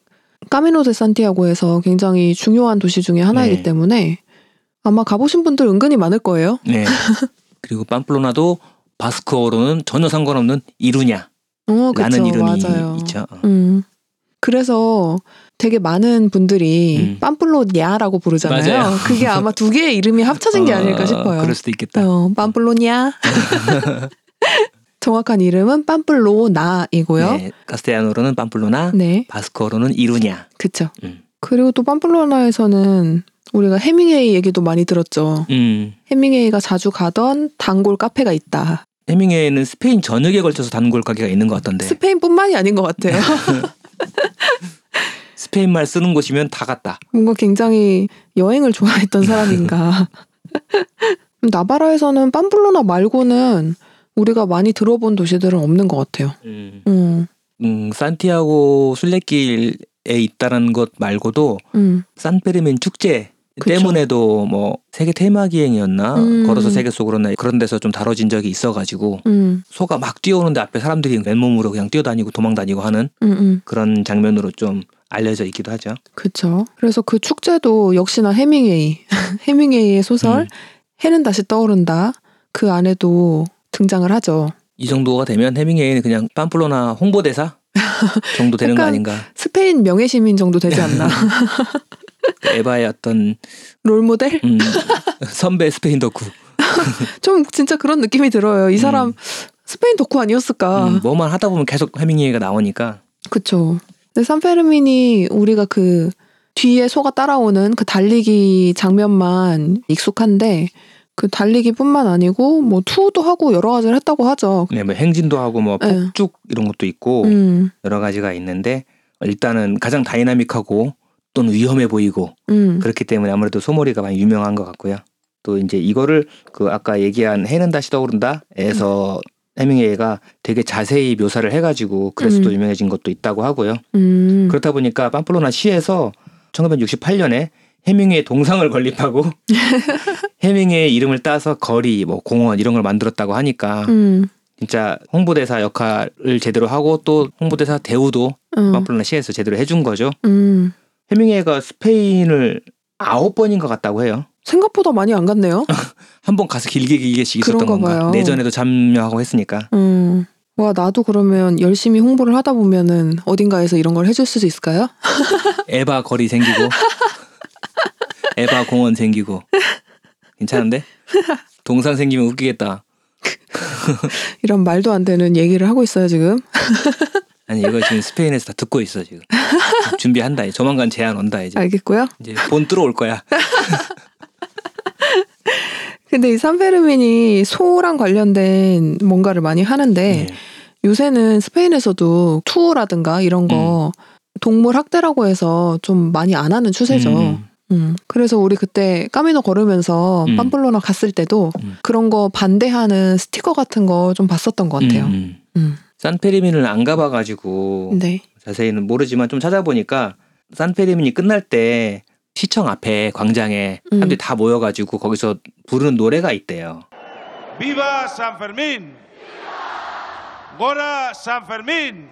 까미노 데 산티아고에서 굉장히 중요한 도시 중에 하나이기 네. 때문에 아마 가보신 분들 은근히 많을 거예요. 네. <laughs> 그리고 빰플로나도 바스크어로는 전혀 상관없는 이루냐 어, 그쵸. 라는 이름이 맞아요. 있죠. 어. 음. 그래서 되게 많은 분들이 음. 빰플로냐라고 부르잖아요. 맞아요. 그게 아마 두 개의 이름이 합쳐진 게 어, 아닐까 싶어요. 그럴 수도 있겠다. 어, 빰플로냐. <laughs> 정확한 이름은 빰플로나이고요. 네, 카스테야노로는 빰플로나, 네, 바스크어로는 이루냐. 그쵸. 음. 그리고 또 빰플로나에서는 우리가 해밍웨이 얘기도 많이 들었죠. 음. 해밍웨이가 자주 가던 단골 카페가 있다. 해밍웨이는 스페인 전역에 걸쳐서 단골 가게가 있는 것 같던데 스페인뿐만이 아닌 것 같아요. <laughs> 스페인 말 쓰는 곳이면 다 갔다. 뭔가 굉장히 여행을 좋아했던 사람인가. <laughs> 나바라에서는 빰블로나 말고는 우리가 많이 들어본 도시들은 없는 것 같아요. 음, 음, 음, 산티아고 순례길에 있다는 것 말고도 음, 산페르민 축제 그쵸. 때문에도 뭐 세계 테마 기행이었나 음. 걸어서 세계 속으로나 그런 데서 좀 다뤄진 적이 있어가지고 음, 소가 막 뛰어오는데 앞에 사람들이 맨몸으로 그냥 뛰어다니고 도망다니고 하는 음, 음. 그런 장면으로 좀 알려져 있기도 하죠. 그쵸. 그래서 그 축제도 역시나 해밍웨이, <laughs> 해밍웨이의 소설 음. 해는 다시 떠오른다. 그 안에도 등장을 하죠. 이 정도가 되면 해밍웨이는 그냥 빰플로나 홍보대사 정도 되는 거 아닌가. 스페인 명예시민 정도 되지 않나. <laughs> 에바의 어떤 롤 모델? 음, 선배 스페인 덕후. <laughs> 좀 진짜 그런 느낌이 들어요. 이 사람 음. 스페인 덕후 아니었을까. 음, 뭐만 하다 보면 계속 해밍웨이가 나오니까 그쵸. 근데 산페르민이 우리가 그 뒤에 소가 따라오는 그 달리기 장면만 익숙한데 그 달리기뿐만 아니고 뭐 투도 하고 여러 가지를 했다고 하죠. 네, 뭐 행진도 하고 뭐 네. 폭죽 이런 것도 있고 음, 여러 가지가 있는데 일단은 가장 다이나믹하고 또는 위험해 보이고 음, 그렇기 때문에 아무래도 소몰이가 많이 유명한 것 같고요. 또 이제 이거를 그 아까 얘기한 해는 다시 떠오른다에서 해밍웨이가 되게 자세히 묘사를 해가지고 그래서 또 음. 유명해진 것도 있다고 하고요. 음. 그렇다 보니까 빰플로나 시에서 1968년에 해밍웨이 동상을 <laughs> 건립하고 <laughs> 해밍웨이 이름을 따서 거리, 뭐 공원 이런 걸 만들었다고 하니까 음, 진짜 홍보대사 역할을 제대로 하고 또 홍보대사 대우도 어, 빰플로나 시에서 제대로 해준 거죠. 음. 해밍웨이가 스페인을 아홉 번인 것 같다고 해요. 생각보다 많이 안 갔네요. <laughs> 한 번 가서 길게 길게씩 있었던 건가. 봐요. 내전에도 참여하고 했으니까. 음. 와, 나도 그러면 열심히 홍보를 하다 보면은 어딘가에서 이런 걸 해줄 수도 있을까요? <laughs> 에바 거리 생기고 에바 공원 생기고 괜찮은데? 동상 생기면 웃기겠다. <laughs> 이런 말도 안 되는 얘기를 하고 있어요, 지금. 아니 이거 지금 스페인에서 다 듣고 있어 지금. 준비한다. 이제. 조만간 제안 온다 이제. 알겠고요. 이제 본 들어올 거야. <laughs> 근데 이 산페르민이 소랑 관련된 뭔가를 많이 하는데 네. 요새는 스페인에서도 투어라든가 이런 거 동물 학대라고 해서 좀 많이 안 하는 추세죠. 음. 음. 그래서 우리 그때 까미노 걸으면서 음. 빰플로나 갔을 때도 음. 그런 거 반대하는 스티커 같은 거 좀 봤었던 것 같아요. 음, 음. 음. 산페르민을 안 가봐가지고 네. 자세히는 모르지만 좀 찾아보니까 산페르민이 끝날 때 시청 앞에 광장에 음. 사람들이 다 모여가지고 거기서 부르는 노래가 있대요. ¡Viva San Fermín! ¡Gora San Fermín!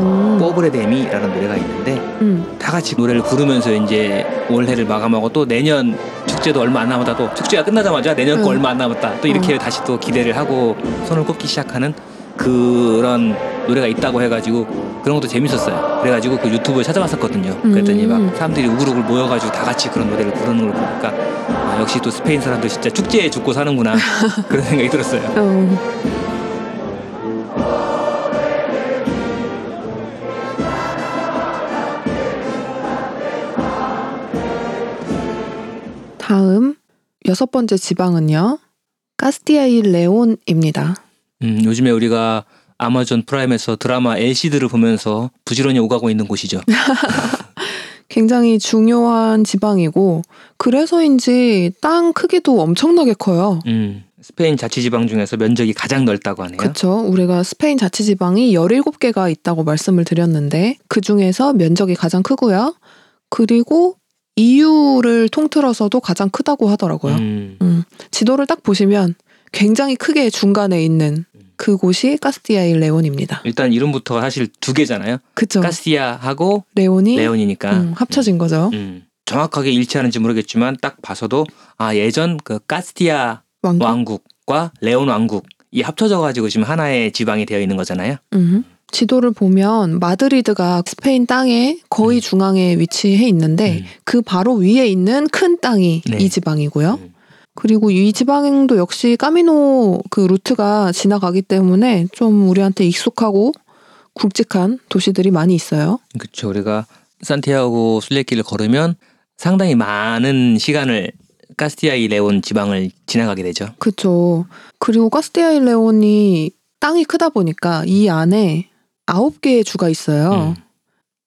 음. 뽀브레데미라는 노래가 있는데 음. 다 같이 노래를 부르면서 이제 올해를 마감하고 또 내년 축제도 얼마 안 남았다 또 축제가 끝나자마자 내년 거 응. 얼마 안 남았다 또 이렇게 다시 또 기대를 하고 손을 꼽기 시작하는 그런 노래가 있다고 해가지고 그런 것도 재밌었어요. 그래가지고 그 유튜브에 찾아봤었거든요. 그랬더니 막 음. 사람들이 우글우글 모여가지고 다 같이 그런 노래를 부르는 걸 보니까 아, 역시 또 스페인 사람들 진짜 축제에 죽고 사는구나 <laughs> 그런 생각이 들었어요. 어. 여섯 번째 지방은요. 카스티아이 레온입니다. 음, 요즘에 우리가 아마존 프라임에서 드라마 LC들을 보면서 부지런히 오가고 있는 곳이죠. <laughs> 굉장히 중요한 지방이고 그래서인지 땅 크기도 엄청나게 커요. 음, 스페인 자치지방 중에서 면적이 가장 넓다고 하네요. 그렇죠. 우리가 스페인 자치지방이 17개가 있다고 말씀을 드렸는데 그 중에서 면적이 가장 크고요. 그리고 EU를 통틀어서도 가장 크다고 하더라고요. 음, 음, 지도를 딱 보시면 굉장히 크게 중간에 있는 그곳이 카스티아이 레온입니다. 일단 이름부터 사실 두 개잖아요. 그쵸? 카스티아하고 레온이 레온이니까 음, 합쳐진 거죠. 음, 정확하게 일치하는지 모르겠지만 딱 봐서도 아 예전 그 카스티아 왕국. 왕국 과 레온 왕국 이 합쳐져 가지고 지금 하나의 지방이 되어 있는 거잖아요. 음. 지도를 보면 마드리드가 스페인 땅의 거의 음. 중앙에 위치해 있는데 음. 그 바로 위에 있는 큰 땅이 네. 이 지방이고요. 음. 그리고 이 지방도 역시 까미노 그 루트가 지나가기 때문에 좀 우리한테 익숙하고 굵직한 도시들이 많이 있어요. 그렇죠. 우리가 산티아고 순례길을 걸으면 상당히 많은 시간을 카스티아이 레온 지방을 지나가게 되죠. 그쵸. 그리고 카스티아이 레온이 땅이 크다 보니까 이 안에 아홉 개의 주가 있어요. 음.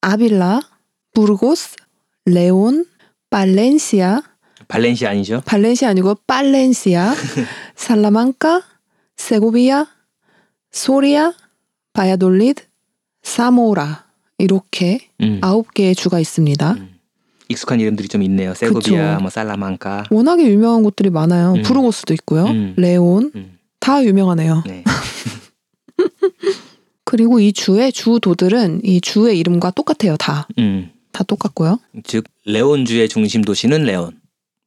아빌라, 부르고스, 레온, 발렌시아, 발렌시아 아니죠? 발렌시아 아니고 팔렌시아, <laughs> 살라만카, 세고비아, 소리아, 바야돌리드, 사모라 이렇게 음. 아홉 개의 주가 있습니다. 음. 익숙한 이름들이 좀 있네요. 세고비아, 그쵸. 뭐 살라만카. 워낙에 유명한 곳들이 많아요. 음. 부르고스도 있고요. 음. 레온 음. 다 유명하네요. 네. <laughs> 그리고 이 주의 주도들은 이 주의 이름과 똑같아요. 다. 음. 다 똑같고요. 즉 레온 주의 중심 도시는 레온,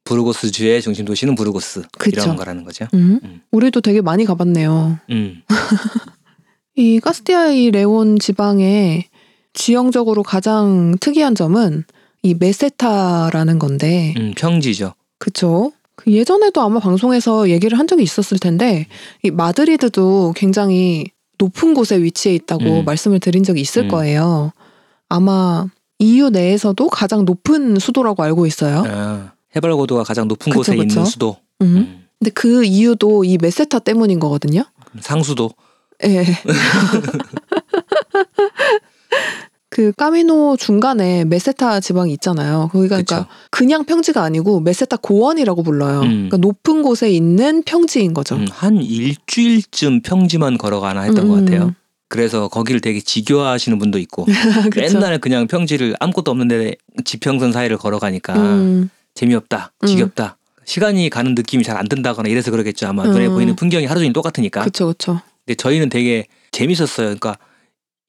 부르고스 주의 중심 도시는 부르고스 그쵸. 이런 거라는 거죠. 음. 음. 우리도 되게 많이 가봤네요. 음. <laughs> 이 카스티아이 레온 지방의 지형적으로 가장 특이한 점은 이 메세타라는 건데, 음, 평지죠. 그쵸? 그 예전에도 아마 방송에서 얘기를 한 적이 있었을 텐데, 이 마드리드도 굉장히 높은 곳에 위치해 있다고 음. 말씀을 드린 적이 있을 음. 거예요. 아마 EU 내에서도 가장 높은 수도라고 알고 있어요. 아, 해발 고도가 가장 높은 그쵸, 곳에 그쵸. 있는 수도. 음. 음. 근데 그 이유도 이 메세타 때문인 거거든요. 상수도. 예. <laughs> 그 까미노 중간에 메세타 지방이 있잖아요. 거기가 그쵸. 그러니까 그냥 평지가 아니고 메세타 고원이라고 불러요. 음. 그러니까 높은 곳에 있는 평지인 거죠. 음, 한 일주일쯤 평지만 걸어가나 했던 음, 것 음. 같아요. 그래서 거기를 되게 지겨워하시는 분도 있고? <laughs> 맨날 그냥 평지를 아무것도 없는데 지평선 사이를 걸어가니까 음, 재미없다, 음. 지겹다. 시간이 가는 느낌이 잘 안 든다거나 이래서 그러겠죠. 아마 음. 눈에 보이는 풍경이 하루 종일 똑같으니까. 그쵸 그쵸. 근데 저희는 되게 재밌었어요. 그러니까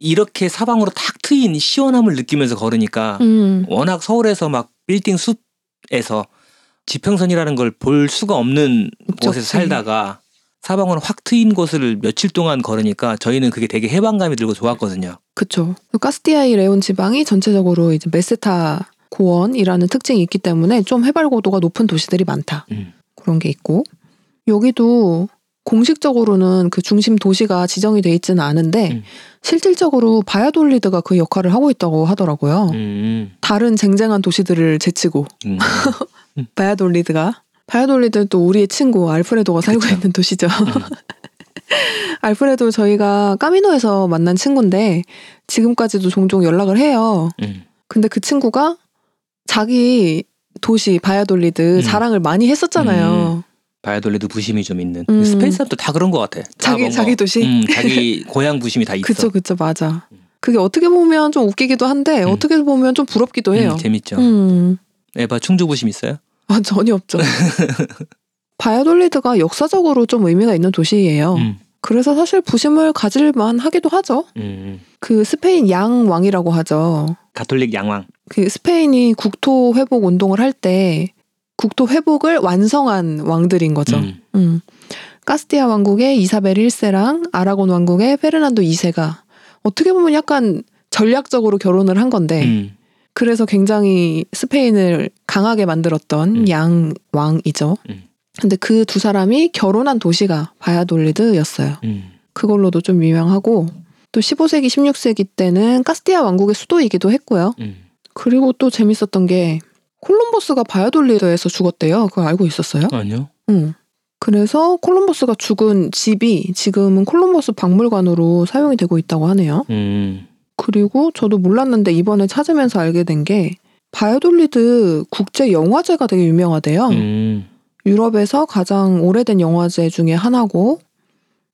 이렇게 사방으로 탁 트인 시원함을 느끼면서 걸으니까 음, 워낙 서울에서 막 빌딩 숲에서 지평선이라는 걸 볼 수가 없는 없죠, 곳에서. 살다가 사방으로 확 트인 곳을 며칠 동안 걸으니까 저희는 그게 되게 해방감이 들고 좋았거든요. 그쵸. 그 카스티아이 레온 지방이 전체적으로 이제 메세타 고원이라는 특징이 있기 때문에 좀 해발 고도가 높은 도시들이 많다. 음. 그런 게 있고 여기도 공식적으로는 그 중심 도시가 지정이 돼 있지는 않은데 음. 실질적으로 바야돌리드가 그 역할을 하고 있다고 하더라고요. 음. 다른 쟁쟁한 도시들을 제치고 음. <laughs> 바야돌리드가 바야돌리드는 또 우리의 친구 알프레도가 살고 그쵸. 있는 도시죠. 음. <laughs> 알프레도 저희가 까미노에서 만난 친구인데 지금까지도 종종 연락을 해요. 음. 근데 그 친구가 자기 도시 바야돌리드 음. 자랑을 많이 했었잖아요. 바야돌리드 부심이 좀 있는 음. 스페인 사람도 다 그런 것 같아. 다 자기- 뭔가, 자기 도시? 음, 자기 고향 부심이 다 있어. 그쵸, 그쵸, 맞아. 음. 그게 어떻게 보면 좀 웃기기도 한데, 음. 어떻게 보면 좀 부럽기도 해요. 음, 재밌죠. 음. 에바 충주 부심 있어요? 아, 전혀 없죠. <laughs> 바야돌리드가 역사적으로 좀 의미가 있는 도시예요. 음. 그래서 사실 부심을 가질만 하기도 하죠. 음. 그 스페인 양왕이라고 하죠. 가톨릭 양왕. 그 스페인이 국토 회복 운동을 할 때 국토 회복을 완성한 왕들인 거죠. 음. 음. 카스티아 왕국의 이사벨 1세랑 아라곤 왕국의 페르난도 2세가 어떻게 보면 약간 전략적으로 결혼을 한 건데 음. 그래서 굉장히 스페인을 강하게 만들었던 음. 양왕이죠. 음. 근데 그 두 사람이 결혼한 도시가 바야돌리드였어요. 음. 그걸로도 좀 유명하고 또 15세기, 16세기 때는 카스티아 왕국의 수도이기도 했고요. 음. 그리고 또 재밌었던 게 콜럼버스가 바야돌리드에서 죽었대요. 그거 알고 있었어요? 아니요. 응. 그래서 콜럼버스가 죽은 집이 지금은 콜럼버스 박물관으로 사용이 되고 있다고 하네요. 음. 그리고 저도 몰랐는데 이번에 찾으면서 알게 된 게 바이오돌리드 국제 영화제가 되게 유명하대요. 음. 유럽에서 가장 오래된 영화제 중에 하나고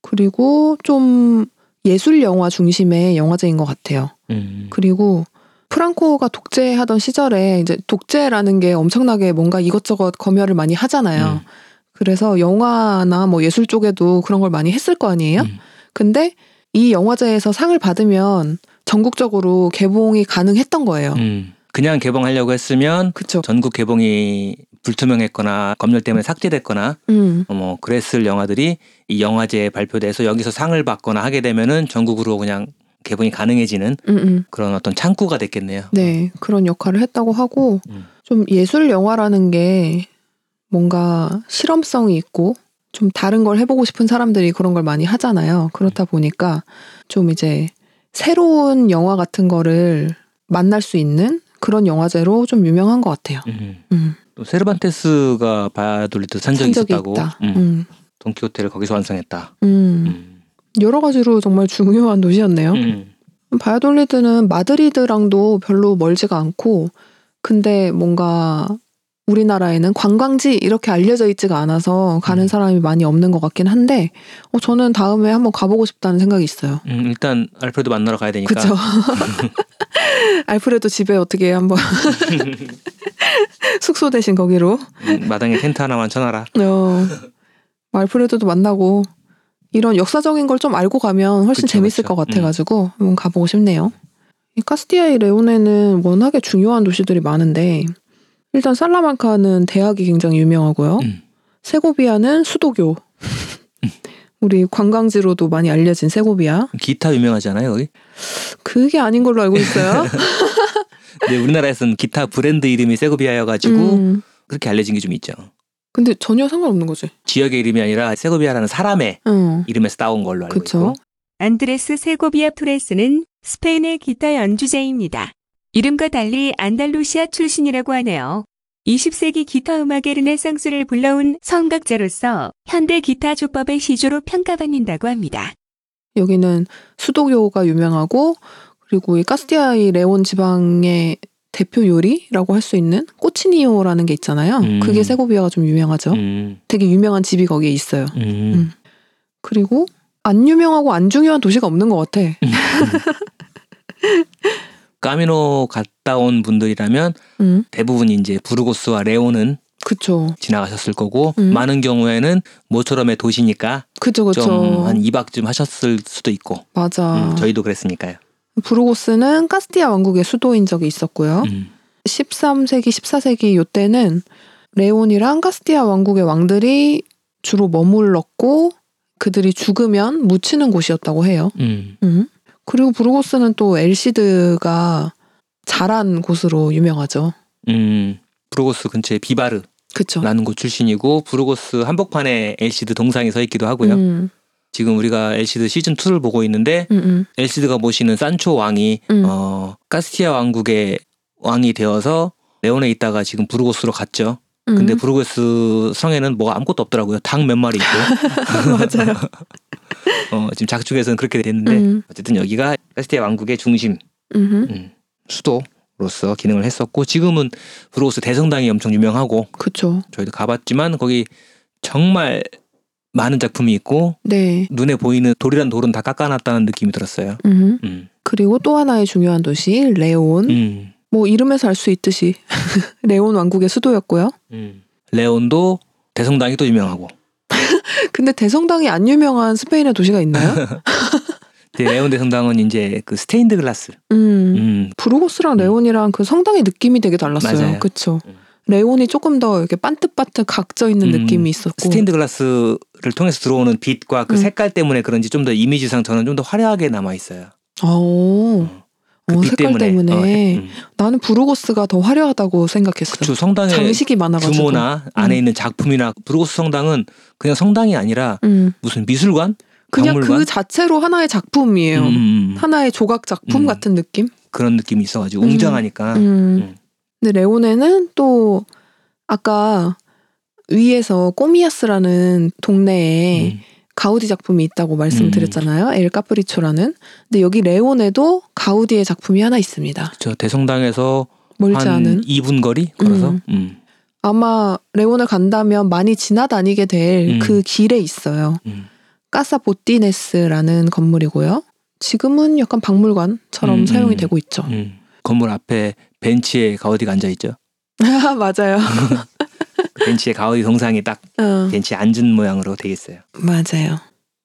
그리고 좀 예술 영화 중심의 영화제인 것 같아요. 음. 그리고 프랑코가 독재하던 시절에 이제 독재라는 게 엄청나게 뭔가 이것저것 검열을 많이 하잖아요. 음. 그래서 영화나 뭐 예술 쪽에도 그런 걸 많이 했을 거 아니에요? 음. 근데 이 영화제에서 상을 받으면 전국적으로 개봉이 가능했던 거예요. 음. 그냥 개봉하려고 했으면 그쵸. 전국 개봉이 불투명했거나 검열 때문에 삭제됐거나 음. 어, 뭐 그랬을 영화들이 이 영화제에 발표돼서 여기서 상을 받거나 하게 되면은 전국으로 그냥 개봉이 가능해지는 음, 음. 그런 어떤 창구가 됐겠네요. 네, 그런 역할을 했다고 하고 음. 좀 예술 영화라는 게 뭔가 실험성이 있고 좀 다른 걸 해보고 싶은 사람들이 그런 걸 많이 하잖아요. 그렇다 보니까 좀 이제 새로운 영화 같은 거를 만날 수 있는 그런 영화제로 좀 유명한 것 같아요. 음. 음. 또 세르반테스가 바야돌리드 산 적이 산적이 있었다고. 있다. 음. 음. 돈키호테를 거기서 완성했다. 음. 음. 여러 가지로 정말 중요한 도시였네요. 음. 바야돌리드는 마드리드랑도 별로 멀지가 않고 근데 뭔가 우리나라에는 관광지 이렇게 알려져 있지가 않아서 가는 음. 사람이 많이 없는 것 같긴 한데 어, 저는 다음에 한번 가보고 싶다는 생각이 있어요. 음, 일단 알프레도 만나러 가야 되니까. 그쵸? <laughs> 알프레도 집에 어떻게 한번 <laughs> 숙소 대신 거기로 음, 마당에 텐트 하나만 쳐놔라. 어, 알프레도도 만나고 이런 역사적인 걸 좀 알고 가면 훨씬 그쵸, 재밌을 그쵸. 것 같아가지고 한번 가보고 싶네요. 이 카스티아이 레오네는 워낙에 중요한 도시들이 많은데 일단 살라만카는 대학이 굉장히 유명하고요. 음. 세고비아는 수도교. 우리 관광지로도 많이 알려진 세고비아. 기타 유명하잖아요, 거기. 그게 아닌 걸로 알고 있어요. 근데 <laughs> 우리나라에서는 기타 브랜드 이름이 세고비아여가지고 음, 그렇게 알려진 게 좀 있죠. 근데 전혀 상관없는 거지. 지역의 이름이 아니라 세고비아라는 사람의 응. 이름에서 따온 걸로 알고 그쵸. 있고. 안드레스 세고비아 토레스는 스페인의 기타 연주자입니다. 이름과 달리 안달루시아 출신이라고 하네요. 20세기 기타 음악의 르네상스를 불러온 성각자로서 현대 기타 조법의 시조로 평가받는다고 합니다. 여기는 수도교가 유명하고 그리고 이 카스티아이 레온 지방의 대표 요리라고 할 수 있는 꼬치니오라는 게 있잖아요. 음. 그게 세고비아가 좀 유명하죠. 음, 되게 유명한 집이 거기에 있어요. 음. 음. 그리고 안 유명하고 안 중요한 도시가 없는 것 같아. <laughs> 까미노 갔다 온 분들이라면 음, 대부분 이제 부르고스와 레오는 그쵸. 지나가셨을 거고 음. 많은 경우에는 모처럼의 도시니까 그쵸, 그쵸. 좀한 2박쯤 하셨을 수도 있고 맞아. 음, 저희도 그랬으니까요. 부르고스는 카스티아 왕국의 수도인 적이 있었고요. 음. 13세기, 14세기 요때는 레온이랑 카스티아 왕국의 왕들이 주로 머물렀고 그들이 죽으면 묻히는 곳이었다고 해요. 음. 음. 그리고 부르고스는 또 엘시드가 자란 곳으로 유명하죠. 음. 부르고스 근처에 비바르라는. 곳 출신이고 부르고스 한복판에 엘시드 동상이 서 있기도 하고요. 음, 지금 우리가 엘시드 시즌 2를 보고 있는데 음, 음. 엘시드가 모시는 산초 왕이 음. 어, 카스티아 왕국의 왕이 되어서 레온에 있다가 지금 부르고스로 갔죠. 근데 음. 부르고스 성에는 뭐가 아무것도 없더라고요. 닭 몇 마리 있고. <laughs> 맞아요. <laughs> 어, 지금 작중에서는 그렇게 됐는데 음, 어쨌든 여기가 카스티아 왕국의 중심 음, 음, 수도로서 기능을 했었고 지금은 부르고스 대성당이 엄청 유명하고 그쵸. 저희도 가봤지만 거기 정말 많은 작품이 있고 네. 눈에 보이는 돌이란 돌은 다 깎아놨다는 느낌이 들었어요. 음. 음. 그리고 또 하나의 중요한 도시 레온. 음. 뭐 이름에서 알 수 있듯이 <laughs> 레온 왕국의 수도였고요. 음. 레온도 대성당이 또 유명하고 <laughs> 근데 대성당이 안 유명한 스페인의 도시가 있나요? 근데 <laughs> 레온 대성당은 이제 그 스테인드 글라스 음. 음. 부르고스랑 레온이랑 그 성당의 느낌이 되게 달랐어요. 맞아요. 그쵸. 음. 레온이 조금 더 이렇게 반듯반듯 각져 있는 음, 느낌이 있었고. 스테인드 글라스를 통해서 들어오는 빛과 그 음. 색깔 때문에 그런지 좀 더 이미지상 저는 좀 더 화려하게 남아 있어요. 오. 그 어, 빛 색깔 때문에. 어, 음. 나는 부르고스가 더 화려하다고 생각했어. 그쵸 성당의 장식이 많아가지고. 규모나 안에 음. 있는 작품이나 부르고스 성당은 그냥 성당이 아니라 음. 무슨 미술관? 그냥 박물관? 그 자체로 하나의 작품이에요. 음, 음, 음. 하나의 조각 작품 음. 같은 느낌? 그런 느낌이 있어가지고 음. 웅장하니까 음. 음. 근데 레온에는 또 아까 위에서 꼬미아스라는 동네에 음. 가우디 작품이 있다고 말씀드렸잖아요. 엘 카프리초라는. 근데 여기 레온에도 가우디의 작품이 하나 있습니다. 저 대성당에서 멀지 한 않은. 2분 거리 걸어서 음. 음. 아마 레온을 간다면 많이 지나다니게 될 음. 그 길에 있어요. 음. 까사 보티네스라는 건물이고요. 지금은 약간 박물관처럼 음, 사용이 음. 되고 있죠. 음. 건물 앞에 벤치에 가우디가 앉아 있죠. <laughs> 맞아요. <laughs> 그 벤치에 가우디 동상이 딱 어, 벤치에 앉은 모양으로 돼 있어요. 맞아요.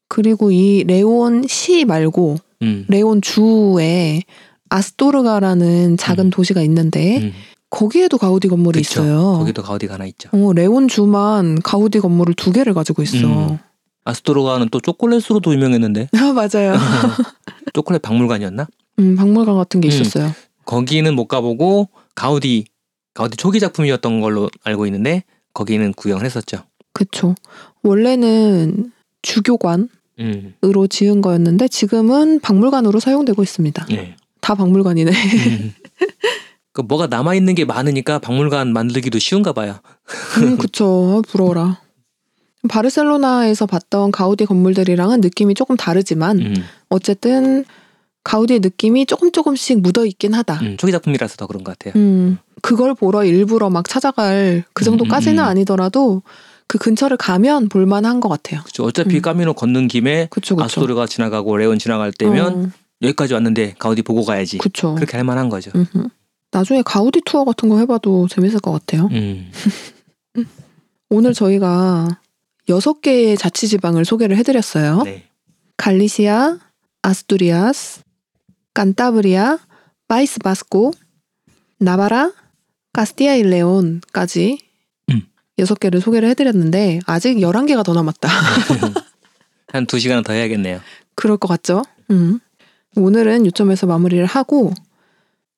그리고 이 레온 시 말고 음. 레온 주에 아스토르가라는 작은 음. 도시가 있는데 음. 거기에도 가우디 건물이 그쵸. 있어요. 거기도 가우디가 하나 있죠. 어, 레온 주만 가우디 건물을 두 개를 가지고 있어. 음. 아스토로가는 또 초콜릿으로도 유명했는데 아 <laughs> 맞아요. 초콜릿 박물관이었나? 음, 박물관 같은 게 음. 있었어요. 거기는 못 가보고 가우디 가우디 초기 작품이었던 걸로 알고 있는데 거기는 구경을 했었죠. 그쵸. 원래는 주교관으로 음. 지은 거였는데 지금은 박물관으로 사용되고 있습니다. 네. 다 박물관이네. 음. 그 뭐가 남아 있는 게 많으니까 박물관 만들기도 쉬운가 봐요. 음, 그쵸. 아, 부러워라. 바르셀로나에서 봤던 가우디 건물들이랑은 느낌이 조금 다르지만 음, 어쨌든 가우디의 느낌이 조금 조금씩 묻어 있긴 하다. 음, 초기 작품이라서 더 그런 것 같아요. 음, 그걸 보러 일부러 막 찾아갈 그 정도까지는 음, 음, 음. 아니더라도 그 근처를 가면 볼만한 것 같아요. 그쵸. 어차피 음. 까미노 걷는 김에 그쵸, 그쵸. 아스토르가 지나가고 레온 지나갈 때면 어, 여기까지 왔는데 가우디 보고 가야지. 그쵸. 그렇게 할 만한 거죠. 음흠. 나중에 가우디 투어 같은 거 해봐도 재밌을 것 같아요. 음. <laughs> 오늘 저희가 여섯 개의 자치지방을 소개를 해드렸어요. 네. 갈리시아, 아스투리아스, 깐타브리아, 파이스 바스코, 나바라, 카스티야 이 레온까지 음. 여섯 개를 소개를 해드렸는데 아직 11개가 더 남았다. <laughs> 한두 시간 더 해야겠네요. 그럴 것 같죠? 음. 오늘은 요점에서 마무리를 하고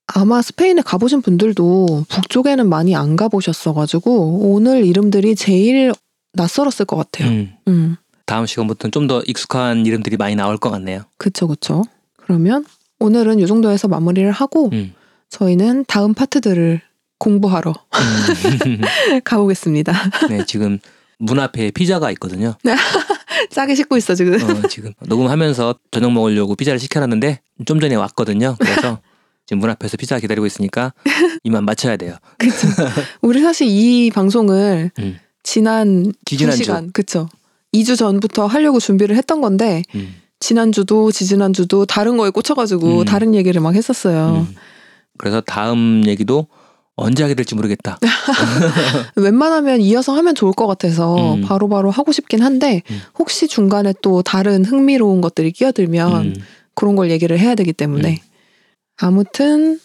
아마 스페인에 가보신 분들도 북쪽에는 많이 안 가보셨어가지고 오늘 이름들이 제일 낯설었을 것 같아요. 음. 음. 다음 시간부터는 좀 더 익숙한 이름들이 많이 나올 것 같네요. 그쵸, 그쵸. 그러면 오늘은 이 정도에서 마무리를 하고 음. 저희는 다음 파트들을 공부하러 음. <laughs> 가보겠습니다. 네, 지금 문 앞에 피자가 있거든요. <laughs> 짜게 씻고 있어, 지금. 어, 지금 녹음하면서 저녁 먹으려고 피자를 시켜놨는데 좀 전에 왔거든요. 그래서 지금 문 앞에서 피자 기다리고 있으니까 이만 맞춰야 돼요. <laughs> 우리 사실 이 방송을 음. 지난. 2시간, 그쵸. 2주 전부터 하려고 준비를 했던 건데 음. 지난주도 지지난주도 다른 거에 꽂혀가지고 음. 다른 얘기를 막 했었어요. 음. 그래서 다음 얘기도 언제 하게 될지 모르겠다. <laughs> 웬만하면 이어서 하면 좋을 것 같아서 음. 바로바로 하고 싶긴 한데 음. 혹시 중간에 또 다른 흥미로운 것들이 끼어들면 음. 그런 걸 얘기를 해야 되기 때문에 음. 아무튼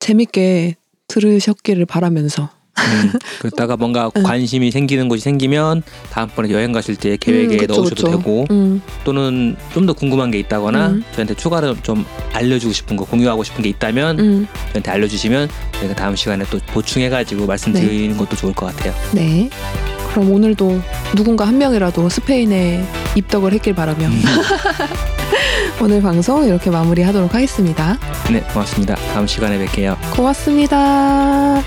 재밌게 들으셨기를 바라면서 음. 그러다가 뭔가 음. 관심이 생기는 곳이 생기면 다음번에 여행 가실 때 계획에 음, 그쵸, 넣으셔도 그쵸. 되고 음, 또는 좀 더 궁금한 게 있다거나 음. 저한테 추가로 좀 알려주고 싶은 거 공유하고 싶은 게 있다면 음, 저한테 알려주시면 저희가 다음 시간에 또 보충해가지고 말씀드리는 것도 좋을 것 같아요. 네. 그럼 오늘도 누군가 한 명이라도 스페인에 입덕을 했길 바라며 음. <laughs> 오늘 방송 이렇게 마무리하도록 하겠습니다. 네, 고맙습니다. 다음 시간에 뵐게요. 고맙습니다.